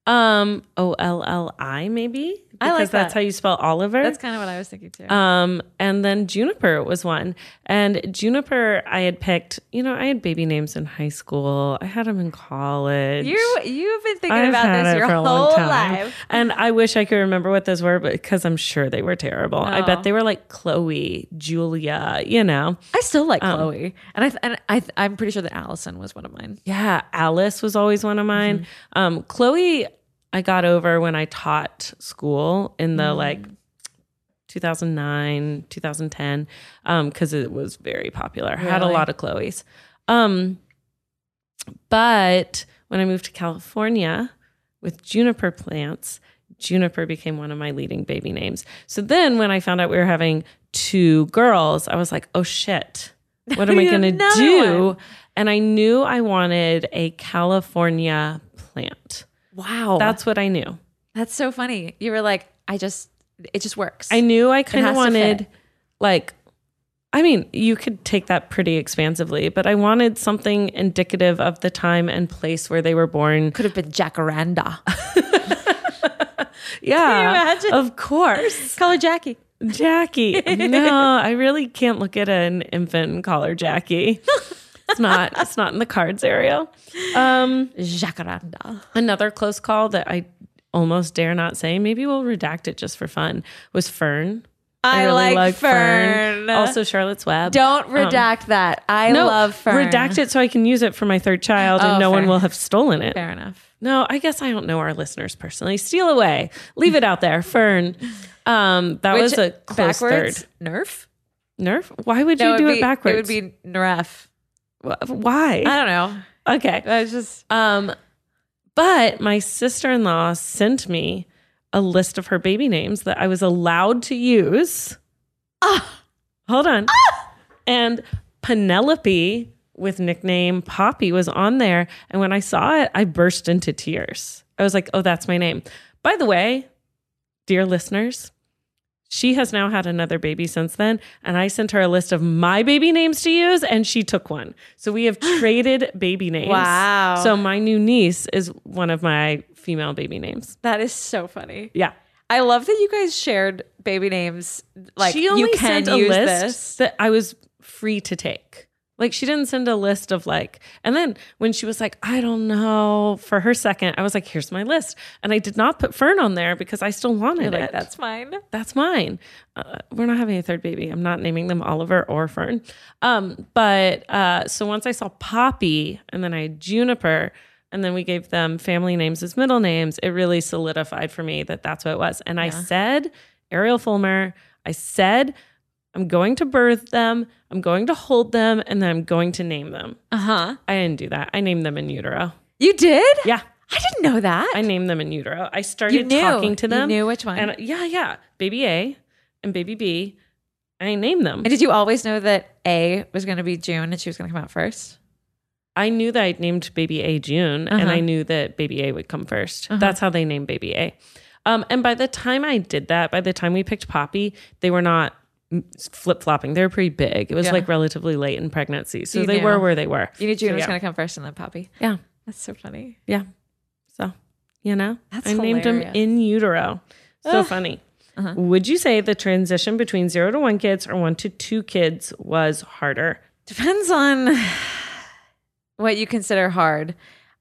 Um, O L L I maybe? I like Because that's how you spell Oliver. That's kind of what I was thinking too. Um, and then Juniper was one. And Juniper, I had picked, you know, I had baby names in high school. I had them in college. you you've been thinking I've about this your for a long whole life. And I wish I could remember what those were, but because I'm sure they were terrible. I bet they were like Chloe, Julia, you know. I still like Um, Chloe, and I and I I'm pretty sure that Allison was one of mine. Yeah, Alice was always one of mine. Mm-hmm. Um, Chloe, I got over when I taught school in the Mm. like 2009, 2010, because it was very popular. I had a lot of Chloe's. Um, but when I moved to California with juniper plants, Juniper became one of my leading baby names. So then when I found out we were having two girls, I was like, oh shit, what am I going to do? one. And I knew I wanted a California plant. Wow, That's what I knew. that's so funny. You were like, I just it just works. I knew I kind of wanted, like, I mean, you could take that pretty expansively, but I wanted something indicative of the time and place where they were born. could have been Jacaranda. Yeah, imagine? of course. Call her Jackie. Jackie. No, I really can't look at an infant and call her Jackie. It's not. It's not in the cards, Ariel. Um, Jacaranda. another close call that I almost dare not say. Maybe we'll redact it just for fun. Was Fern. I really like Fern. Also, Charlotte's Web. Don't redact that. I Um, no, love Fern. Redact it so I can use it for my third child, and Oh, no one will have stolen it. Fair enough. No, I guess I don't know our listeners personally. Steal away. Leave it out there. Fern. Um, that was a close backwards third. Nerf. Nerf? Why would you do it'd it backwards? It would be Nerf. Wh- Why? I don't know. okay. I was just Um, but my sister in law sent me a list of her baby names that I was allowed to use. Hold on. And Penelope with nickname Poppy was on there. And when I saw it, I burst into tears. I was like, oh, that's my name. By the way, dear listeners, she has now had another baby since then. And I sent her a list of my baby names to use, and she took one. So we have traded baby names. Wow. So my new niece is one of my female baby names. that is so funny. Yeah. I love that you guys shared baby names. Like she only you can sent a use list this. that I was free to take. Like she didn't send a list of like, and then when she was like, I don't know, for her second, I was like, here's my list, and I did not put Fern on there because I still wanted like, it. that's mine. that's mine. Uh, we're not having a third baby. I'm not naming them Oliver or Fern. Um, but uh, so once I saw Poppy, and then I had Juniper, and then we gave them family names as middle names, it really solidified for me that that's what it was. And I said, Ariel Fulmer, I said, I'm going to birth them, I'm going to hold them, and then I'm going to name them. Uh huh. I didn't do that. I named them in utero. You did? Yeah. I didn't know that. I named them in utero. I started You talking to You them. knew which one. And yeah, yeah. Baby A and baby B. I named them. and did you always know that A was going to be June and she was going to come out first? I knew that I'd named baby A June and Uh-huh. I knew that baby A would come 1st That's how they named baby A. Um, and by the time I did that, by the time we picked Poppy, they were not flip flopping. They were pretty big. It was Yeah. like relatively late in pregnancy, so You they knew. were where they were. You knew June So, was yeah. going to come first and then Poppy. Yeah, That's so funny. yeah. So you know, That's I named him in utero. So funny. Uh-huh. Would you say the transition between zero to one kids or one to two kids was harder? Depends on what you consider hard.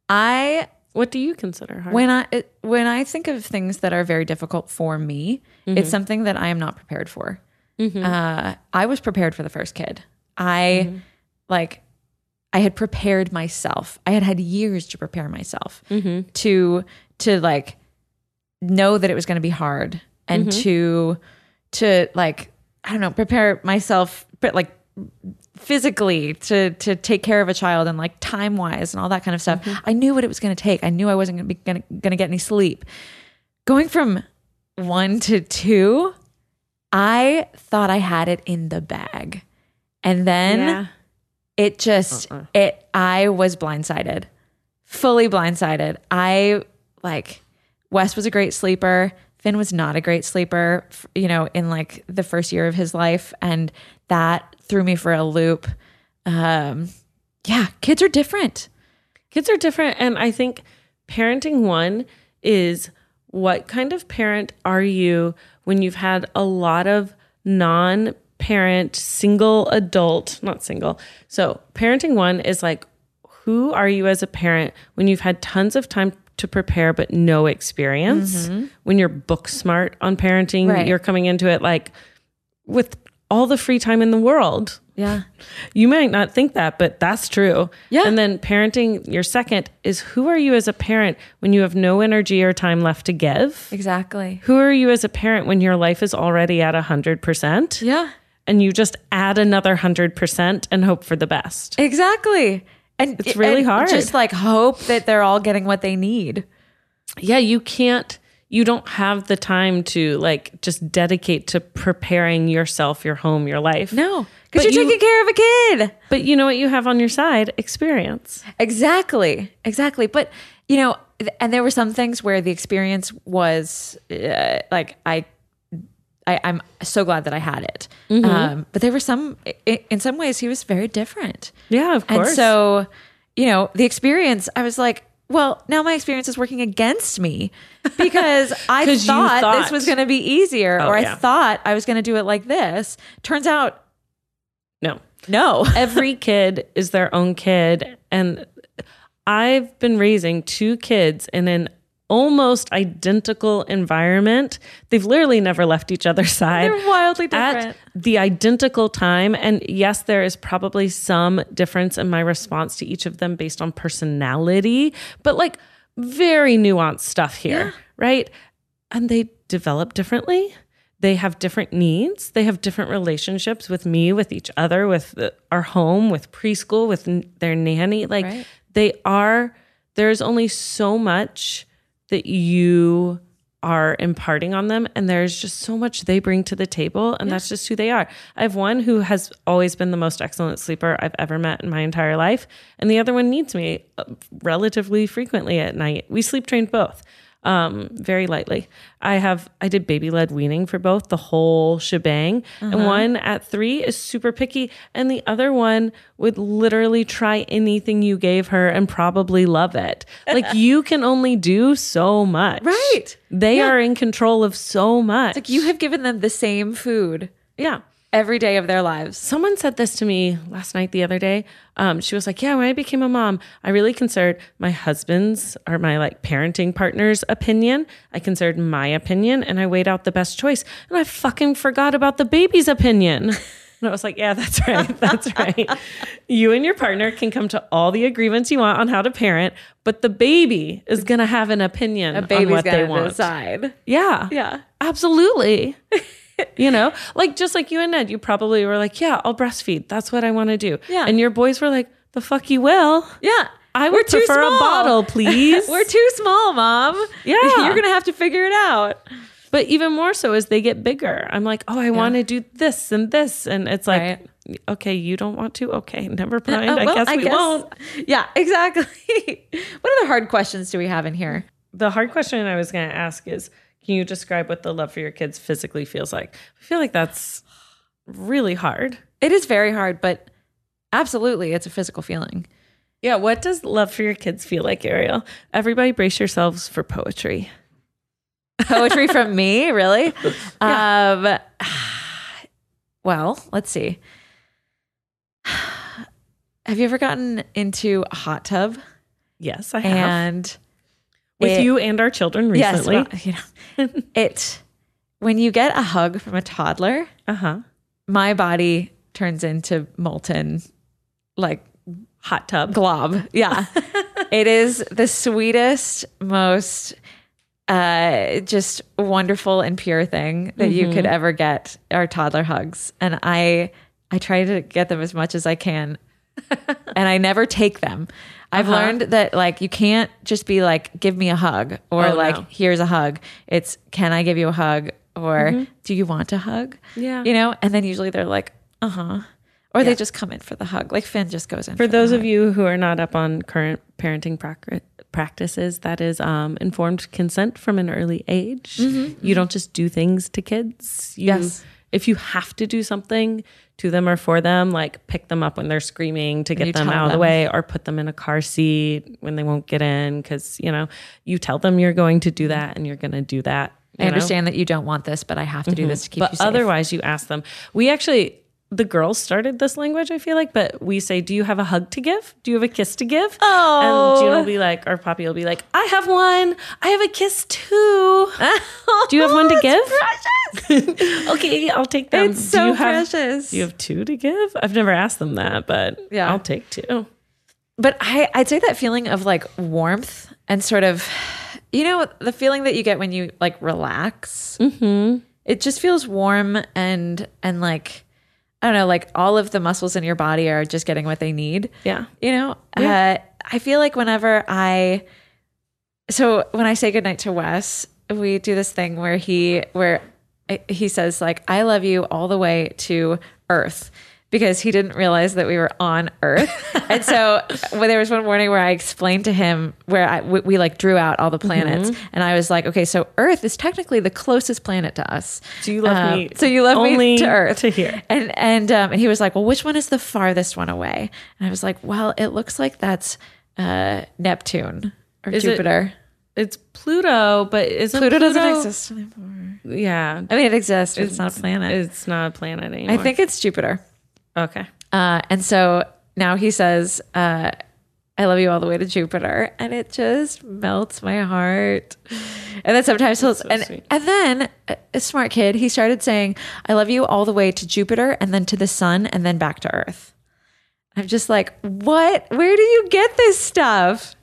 I What do you consider hard? when I it, when I think of things that are very difficult for me, it's something that I am not prepared for. Mm-hmm. Uh, I was prepared for the first kid. I mm-hmm. like I had prepared myself. I had had years to prepare myself mm-hmm. to to like know that it was going to be hard and to to like I don't know prepare myself but like physically to to take care of a child and like time wise and all that kind of stuff. I knew what it was going to take. I knew I wasn't going to be going to get any sleep. Going from 1 to 2, I thought I had it in the bag. And then yeah. it just it I was blindsided. Fully blindsided. I like Wes was a great sleeper. Finn was not a great sleeper, you know, in like the first year of his life and that threw me for a loop. Um yeah, kids are different. Kids are different. And I think parenting one is what kind of parent are you when you've had a lot of non parent, single adult, not single. So, parenting one is like, who are you as a parent when you've had tons of time to prepare but no experience? Mm-hmm. When you're book smart on parenting, Right. you're coming into it like with all the free time in the world. Yeah. You might not think that, but that's true. Yeah. And then parenting, your second is who are you as a parent when you have no energy or time left to give? Exactly. Who are you as a parent when your life is already at 100% Yeah. and you just add another 100% and hope for the best? Exactly. And It's really and hard. Just like hope that they're all getting what they need. Yeah, you can't, you don't have the time to like just dedicate to preparing yourself, your home, your life. No, because you're you- taking care of a kid. But you know what you have on your side? Experience. Exactly. Exactly. But, you know, and there were some things where the experience was uh, like, I, I, I'm so glad that I had it. Um, but there were some, in some ways, he was very different. Yeah, of course. And so, you know, the experience, I was like, well, now my experience is working against me because I thought, thought- this was going to be easier Oh, or yeah. I thought I was going to do it like this. Turns out, no. no. every kid is their own kid and i've been raising two kids in an almost identical environment. They've literally never left each other's side They're wildly different. at the identical time. And yes there is probably some difference in my response to each of them based on personality but like very nuanced stuff here right? And they develop differently. They have different needs. They have different relationships with me with each other with the, our home with preschool with n- their nanny. Like Right. they are there's only so much that you are imparting on them and there's just so much they bring to the table and that's just who they are. I have one who has always been the most excellent sleeper i've ever met in my entire life and the other one needs me uh, relatively frequently at night. We sleep trained both um, very lightly. I have I did baby led weaning for both the whole shebang, and one at three is super picky, and the other one would literally try anything you gave her and probably love it. Like you can only do so much, Right. They Yeah. are in control of so much. Like you have given them the same food yeah. Every day of their lives. Someone said this to me last night, the other day. Um, she was like, "Yeah, when I became a mom, I really considered my husband's or my like parenting partner's opinion. I considered my opinion, and I weighed out the best choice. And I fucking forgot about the baby's opinion." And I was like, "Yeah, that's right. That's right. You and your partner can come to all the agreements you want on how to parent, but the baby is gonna have an opinion A on baby's what they gonna want. decide. Yeah, Yeah. Absolutely. you know, like just like you and Ned, you probably were like, yeah, I'll breastfeed. That's what I want to do. Yeah. And your boys were like, the fuck you will. Yeah. I We're would too prefer a bottle, please. We're too small, mom. Yeah. You're going to have to figure it out. but even more so as they get bigger. I'm like, oh, I want to do this and this. And it's like, Right. okay, you don't want to? Okay, never oh, mind. Oh, I well, guess we won't. Yeah, exactly. what other hard questions do we have in here? The hard question I was going to ask is Can you describe what the love for your kids physically feels like? I feel like that's really hard. It is very hard, but absolutely, it's a physical feeling. Yeah, what does love for your kids feel like, Ariel? Everybody brace yourselves for poetry. Poetry from me, really? Um, well, let's see. Have you ever gotten into a hot tub Yes, I have. and With it- you and our children recently. Yes, well, you know, it when you get a hug from a toddler, uh-huh. my body turns into molten like Hot tub. glob. Yeah. it is the sweetest, most uh just wonderful and pure thing that you could ever get are toddler hugs. And I I try to get them as much as I can. and I never take them. I've learned that like you can't just be like give me a hug or Oh, like no. here's a hug. It's can I give you a hug or do you want a hug? Yeah. You know, and then usually they're like, "Uh-huh." Or they just come in for the hug. Like Finn just goes in For the those of you who are not up on current parenting prac- practices, that is um, informed consent from an early age. You don't just do things to kids. You, Yes. If you have to do something to them or for them, like pick them up when they're screaming to get them out of the way, or put them in a car seat when they won't get in, because you know you tell them you're going to do that and you're going to do that. I you know? understand that you don't want this, but I have to do mm-hmm. this to keep you but safe. otherwise you ask them we actually the girls started this language i feel like but we say do you have a hug to give do you have a kiss to give Oh. and June will be like or poppy will be like i have one i have a kiss too do you have one to give Precious. okay i'll take them It's do so have, precious. do you have two to give i've never asked them that but Yeah. i'll take two but I, I'd say that feeling of like warmth and sort of, you know, the feeling that you get when you like relax. Mm-hmm. It just feels warm and and like I don't know, like all of the muscles in your body are just getting what they need. yeah. You know, uh, I feel like whenever I, so when I say goodnight to Wes, we do this thing where he, where he says like, I love you all the way to Earth because he didn't realize that we were on Earth. and so when there was one morning where I explained to him where I, we, we like drew out all the planets and I was like, okay, so Earth is technically the closest planet to us. So you love Um, me So you love me to Earth to here. and and um, and he was like, "Well, which one is the farthest one away?" And I was like, "Well, it looks like that's uh, Neptune or Is it- Jupiter. it's pluto but isn't Pluto, pluto, doesn't exist anymore. yeah I mean, it exists, but it's, not a planet. it's not a planet anymore I think it's Jupiter. Okay Uh, and so now he says, uh, "I love you all the way to Jupiter," and it just melts my heart. And then sometimes he'll and sweet. and then a, a smart kid, he started saying, "I love you all the way to Jupiter, and then to the sun, and then back to Earth." I'm just like, what? Where do you get this stuff?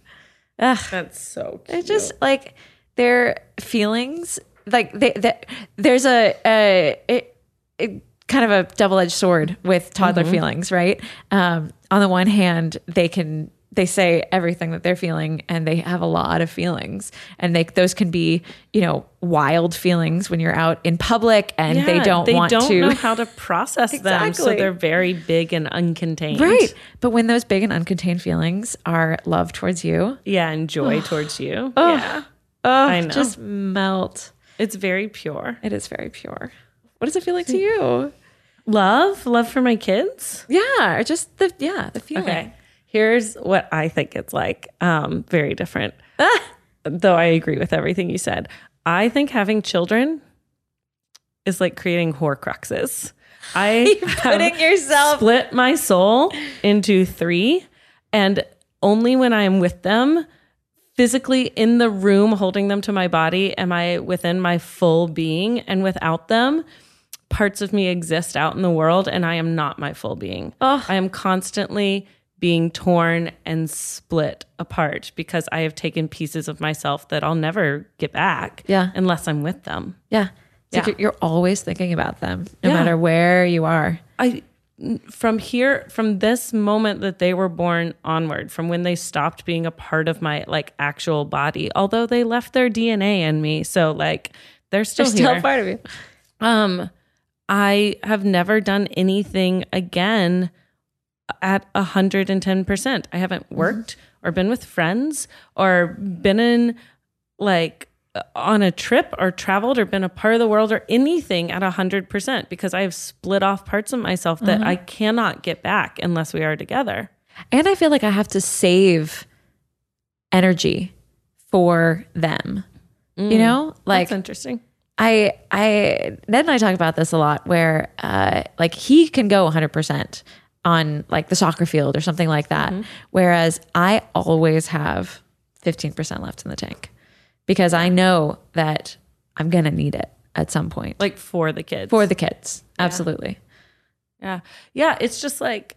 Ugh. that's so cute. It's just like their feelings, like they, they there's a, a it, it, kind of a double edged sword with toddler feelings, right? Um, on the one hand, they can they say everything that they're feeling, and they have a lot of feelings, and they those can be you know wild feelings when you're out in public, and they don't they want don't to know how to process them so they're very big and uncontained Right. But when those big and uncontained feelings are love towards you, yeah and joy towards you oh, yeah oh, I know. just melt. it's very pure It is very pure. What does it feel like to you? love? Love for my kids? Yeah, or just the yeah, the feeling. okay. Here's what i think it's like um very different. Though i agree with everything you said. I think having children is like creating horcruxes. I Putting yourself split my soul into three and only when i am with them physically in the room holding them to my body am i within my full being and without them parts of me exist out in the world and i am not my full being Oh. i am constantly being torn and split apart because i have taken pieces of myself that i'll never get back Yeah. unless i'm with them Yeah. It's Yeah. you're, you're always thinking about them, no Yeah. matter where you are. I from here from this moment that they were born onward from when they stopped being a part of my like actual body although they left their DNA in me so like they're still They're still part of you. um I have never done anything again at 110%. I haven't worked or been with friends or been in like on a trip or traveled or been a part of the world or anything at 100% because I have split off parts of myself that Mm-hmm. I cannot get back unless we are together. And I feel like I have to save energy for them. You know, like That's interesting. I I Ned and I talk about this a lot where uh like he can go 100% on like the soccer field or something like that whereas I always have 15% left in the tank because I know that I'm going to need it at some point Like for the kids. for the kids. Absolutely. Yeah. Yeah. It's just like,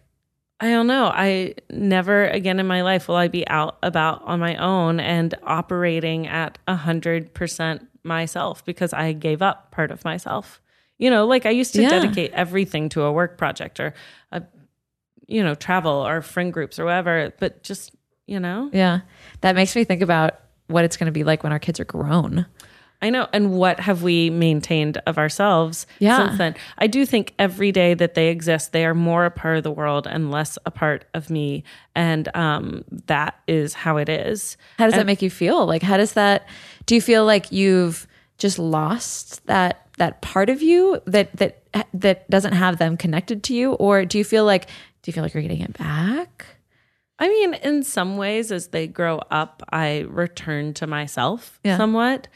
I don't know. I never again in my life will I be out about on my own and operating at a hundred percent myself because I gave up part of myself. You know, like I used to Yeah. dedicate everything to a work project or a, you know, travel or friend groups or whatever, but just, you know, Yeah. That makes me think about what it's going to be like when our kids are grown. I know. And what have we maintained of ourselves Yeah. since then? I do think every day that they exist, they are more a part of the world and less a part of me. And um, that is how it is. How does that make you feel? Like, how does that? Do you feel like you've just lost that that part of you that that that doesn't have them connected to you, or do you feel like do you feel like you're getting it back? I mean, in some ways, as they grow up, I return to myself Yeah. somewhat.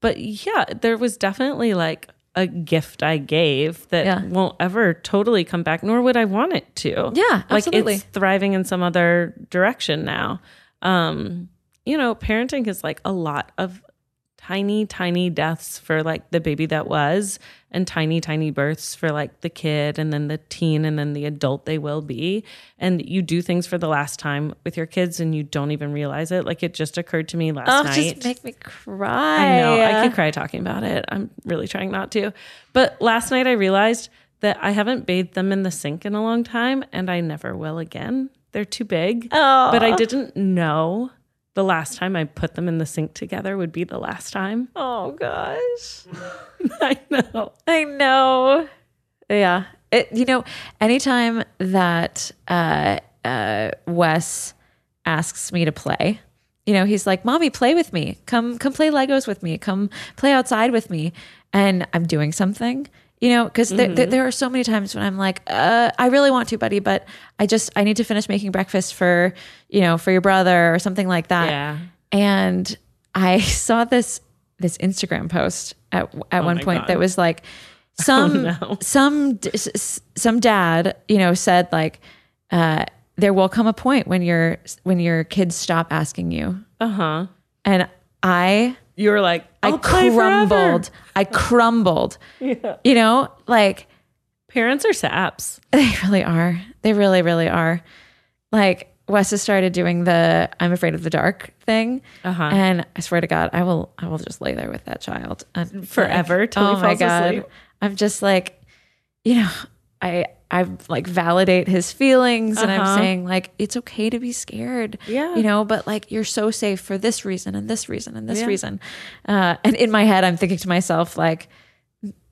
But yeah, there was definitely like a gift I gave that Yeah. won't ever totally come back, nor would I want it to. Yeah, like absolutely. it's thriving in some other direction now. Um, you know, parenting is like a lot of tiny, tiny deaths for like the baby that was, and tiny, tiny births for like the kid, and then the teen, and then the adult they will be. And you do things for the last time with your kids, and you don't even realize it. Like it just occurred to me last night. Oh, night. just make me cry. I know. I could cry talking about it. I'm really trying not to. But last night I realized that I haven't bathed them in the sink in a long time and I never will again. They're too big. Oh. But I didn't know the last time I put them in the sink together would be the last time. Oh gosh. I know. I know. Yeah. It, you know, anytime that uh, uh, Wes asks me to play, you know, he's like, "Mommy, play with me. Come, come play Legos with me. Come play outside with me." And I'm doing something, you know, because there, there, there are so many times when I'm like, uh, "I really want to, buddy, but I just I need to finish making breakfast for you know for your brother or something like that." Yeah. and I saw this this Instagram post at at one Oh my point God. that was like some no. some d- s- s- some dad you know said like uh, there will come a point when your when your kids stop asking you Uh huh. and I You were like, I crumbled I crumbled Yeah. you know like Parents are saps. They really are. They really, really are. Like Wes has started doing the "I'm afraid of the dark" thing, Uh-huh. and I swear to God, I will, I will just lay there with that child and Forever till he oh my God, asleep. I'm just like, you know, I, I like validate his feelings, and I'm Uh-huh. saying like it's okay to be scared, Yeah. you know, but like you're so safe for this reason and this reason and this Yeah. reason, uh, and in my head, I'm thinking to myself like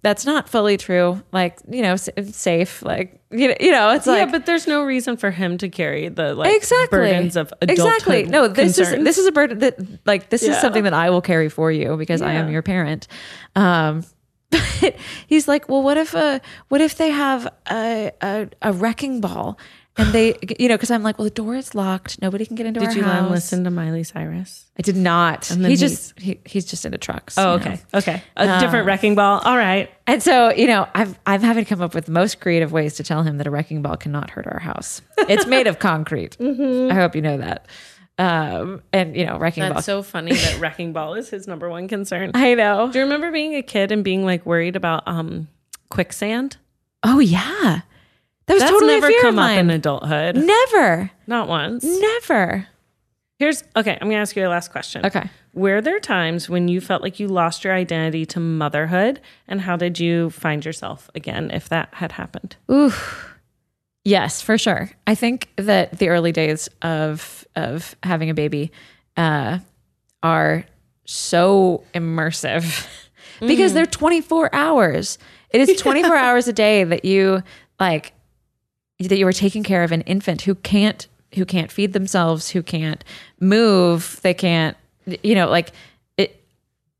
that's not fully true. Like, you know, safe. Like, you know, you know it's like yeah, but there's no reason for him to carry the like exactly burdens of adulthood. exactly. No, this concerns. is this is a burden that like this is something that I will carry for you because I am your parent. Um, but he's like, well, what if a what if they have a a, a wrecking ball and they, you know, because I'm like, well, the door is locked, nobody can get into Did our you let him listen to Miley Cyrus? I did not. then He he's- just he, he's just into trucks. Oh, you know. okay. Okay. A um, different wrecking ball. All right. And so, you know, I've I'm having to come up with the most creative ways to tell him that a wrecking ball cannot hurt our house. It's made of concrete. Mm-hmm. I hope you know that. Um, and you know, wrecking ball. That's so funny that wrecking ball is his number one concern. I know. Do you remember being a kid and being like worried about um quicksand? Oh yeah, that was That's totally never a fear come of up in adulthood. Never, Not once. never. Here's okay, I'm gonna ask you a last question. Okay. Were there times when you felt like you lost your identity to motherhood? And how did you find yourself again if that had happened? Ooh, yes, for sure. I think that the early days of of having a baby uh, are so immersive because they're 24 hours. It is 24 hours a day that you like that you are taking care of an infant who can't who can't feed themselves, who can't move, they can't you know like it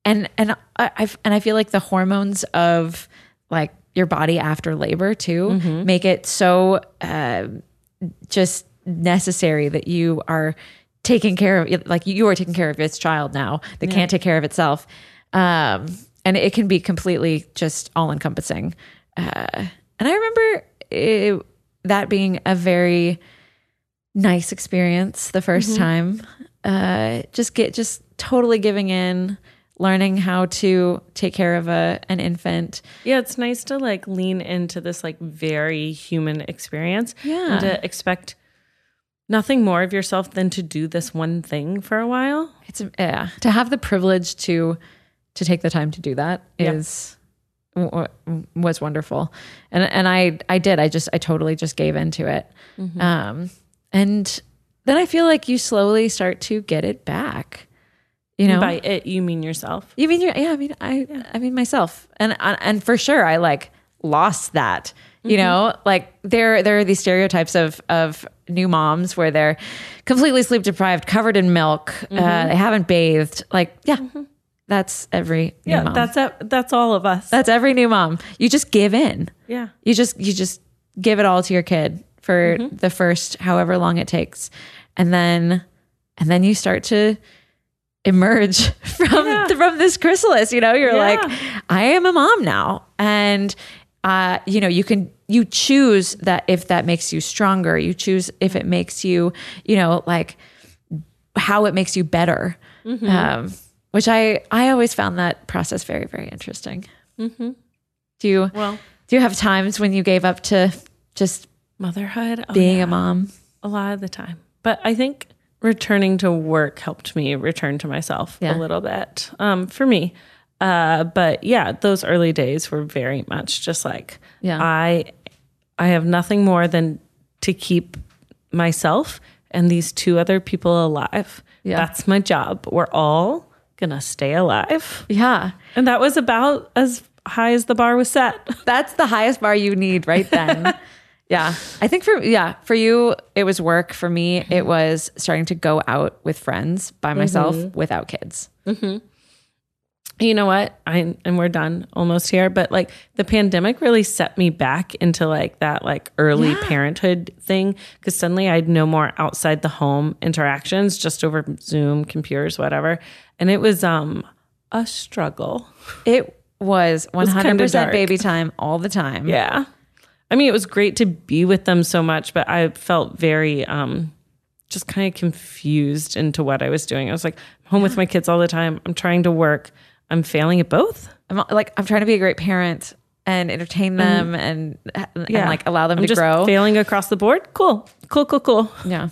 and and I I've, and I feel like the hormones of like your body after labor too. Mm-hmm. make it so uh, just necessary that you are taking care of like you are taking care of this child now that can't take care of itself. Um and it can be completely just all encompassing uh and i remember it, that being a very nice experience the 1st time. Uh just get just totally giving in learning how to take care of a an infant Yeah, it's nice to like lean into this like very human experience. Yeah. And to expect nothing more of yourself than to do this one thing for a while. it's yeah to have the privilege to to take the time to do that Yeah. w- w- was wonderful and and i i did i just i totally just gave into it Mm-hmm. um and then i feel like you slowly start to get it back you know? By it, you mean yourself. you mean yeah i mean i i mean myself. And and for sure i like lost that you mm-hmm. know? Like there there are these stereotypes of of new moms where they're completely sleep deprived covered in milk uh, mm-hmm. they haven't bathed. Like yeah mm-hmm. that's every new Yeah, mom. that's a, that's all of us. that's every new mom. You just give in. Yeah. you just you just give it all to your kid for the first however long it takes. And then and then you start to emerge from from this chrysalis you know? You're Yeah. like i am a mom now. And uh you know you can you choose that if that makes you stronger. You choose if it makes you you know like how it makes you better. Um which i i always found that process very very interesting. Do you Well, do you have times when you gave up to just motherhood, oh, being yeah, a mom? a lot of the time. But I think returning to work helped me return to myself Yeah. a little bit um, for me. Uh, but yeah, those early days were very much just like Yeah. I I have nothing more than to keep myself and these two other people alive. Yeah. That's my job. We're all gonna stay alive. Yeah. And that was about as high as the bar was set. That's the highest bar you need right then. yeah. I think for yeah, for you it was work. For me it was starting to go out with friends by myself without kids. you know what? I and we're done almost here, but like the pandemic really set me back into like that like early parenthood thing cuz suddenly I had no more outside the home interactions just over Zoom, computers, whatever. And it was um a struggle. It was 100% dark. baby time all the time. Yeah. I mean, it was great to be with them so much, but I felt very um just kind of confused into what I was doing. I was like, I'm home with my kids all the time. I'm trying to work. I'm failing at both. I'm like I'm trying to be a great parent and entertain them and, and like allow them I'm to just grow. Failing across the board. Cool. Cool, cool, cool. yeah.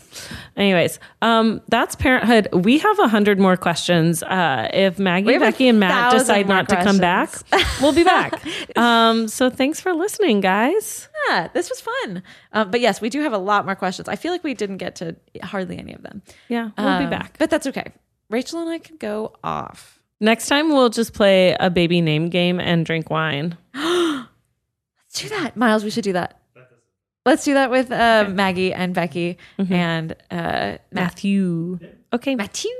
Anyways, um, that's parenthood. We have a hundred more questions. Uh, if Maggie, Becky, and Matt decide not to come back, we'll be back. um, so thanks for listening, guys. Yeah, this was fun. Um, but yes, we do have a lot more questions. I feel like we didn't get to hardly any of them. Yeah, we'll be Um, back. But that's okay. Rachel and I can go off. Next time we'll just play a baby name game and drink wine. Let's do that. Miles, we should do that. Let's do that with uh, Maggie and Becky and uh, Matthew. Okay. Matthew.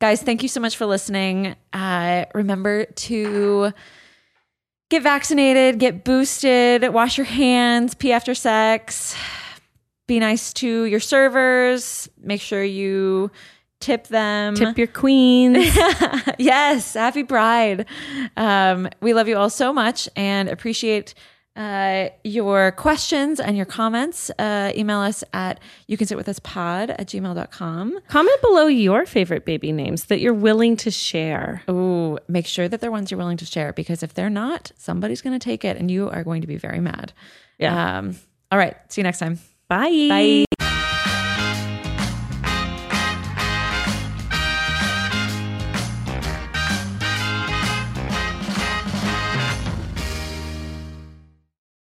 Guys, thank you so much for listening. Uh, remember to get vaccinated, get boosted, wash your hands, pee after sex, be nice to your servers, make sure you tip them. Tip your queens. yes, happy Pride. Um, we love you all so much and appreciate uh, your questions and your comments. Uh, email us at you can sit with us pod at gmail.com. Comment below your favorite baby names that you're willing to share. Ooh, make sure that they're ones you're willing to share because if they're not, somebody's going to take it and you are going to be very mad. Yeah. Um, all right. See you next time. Bye. Bye.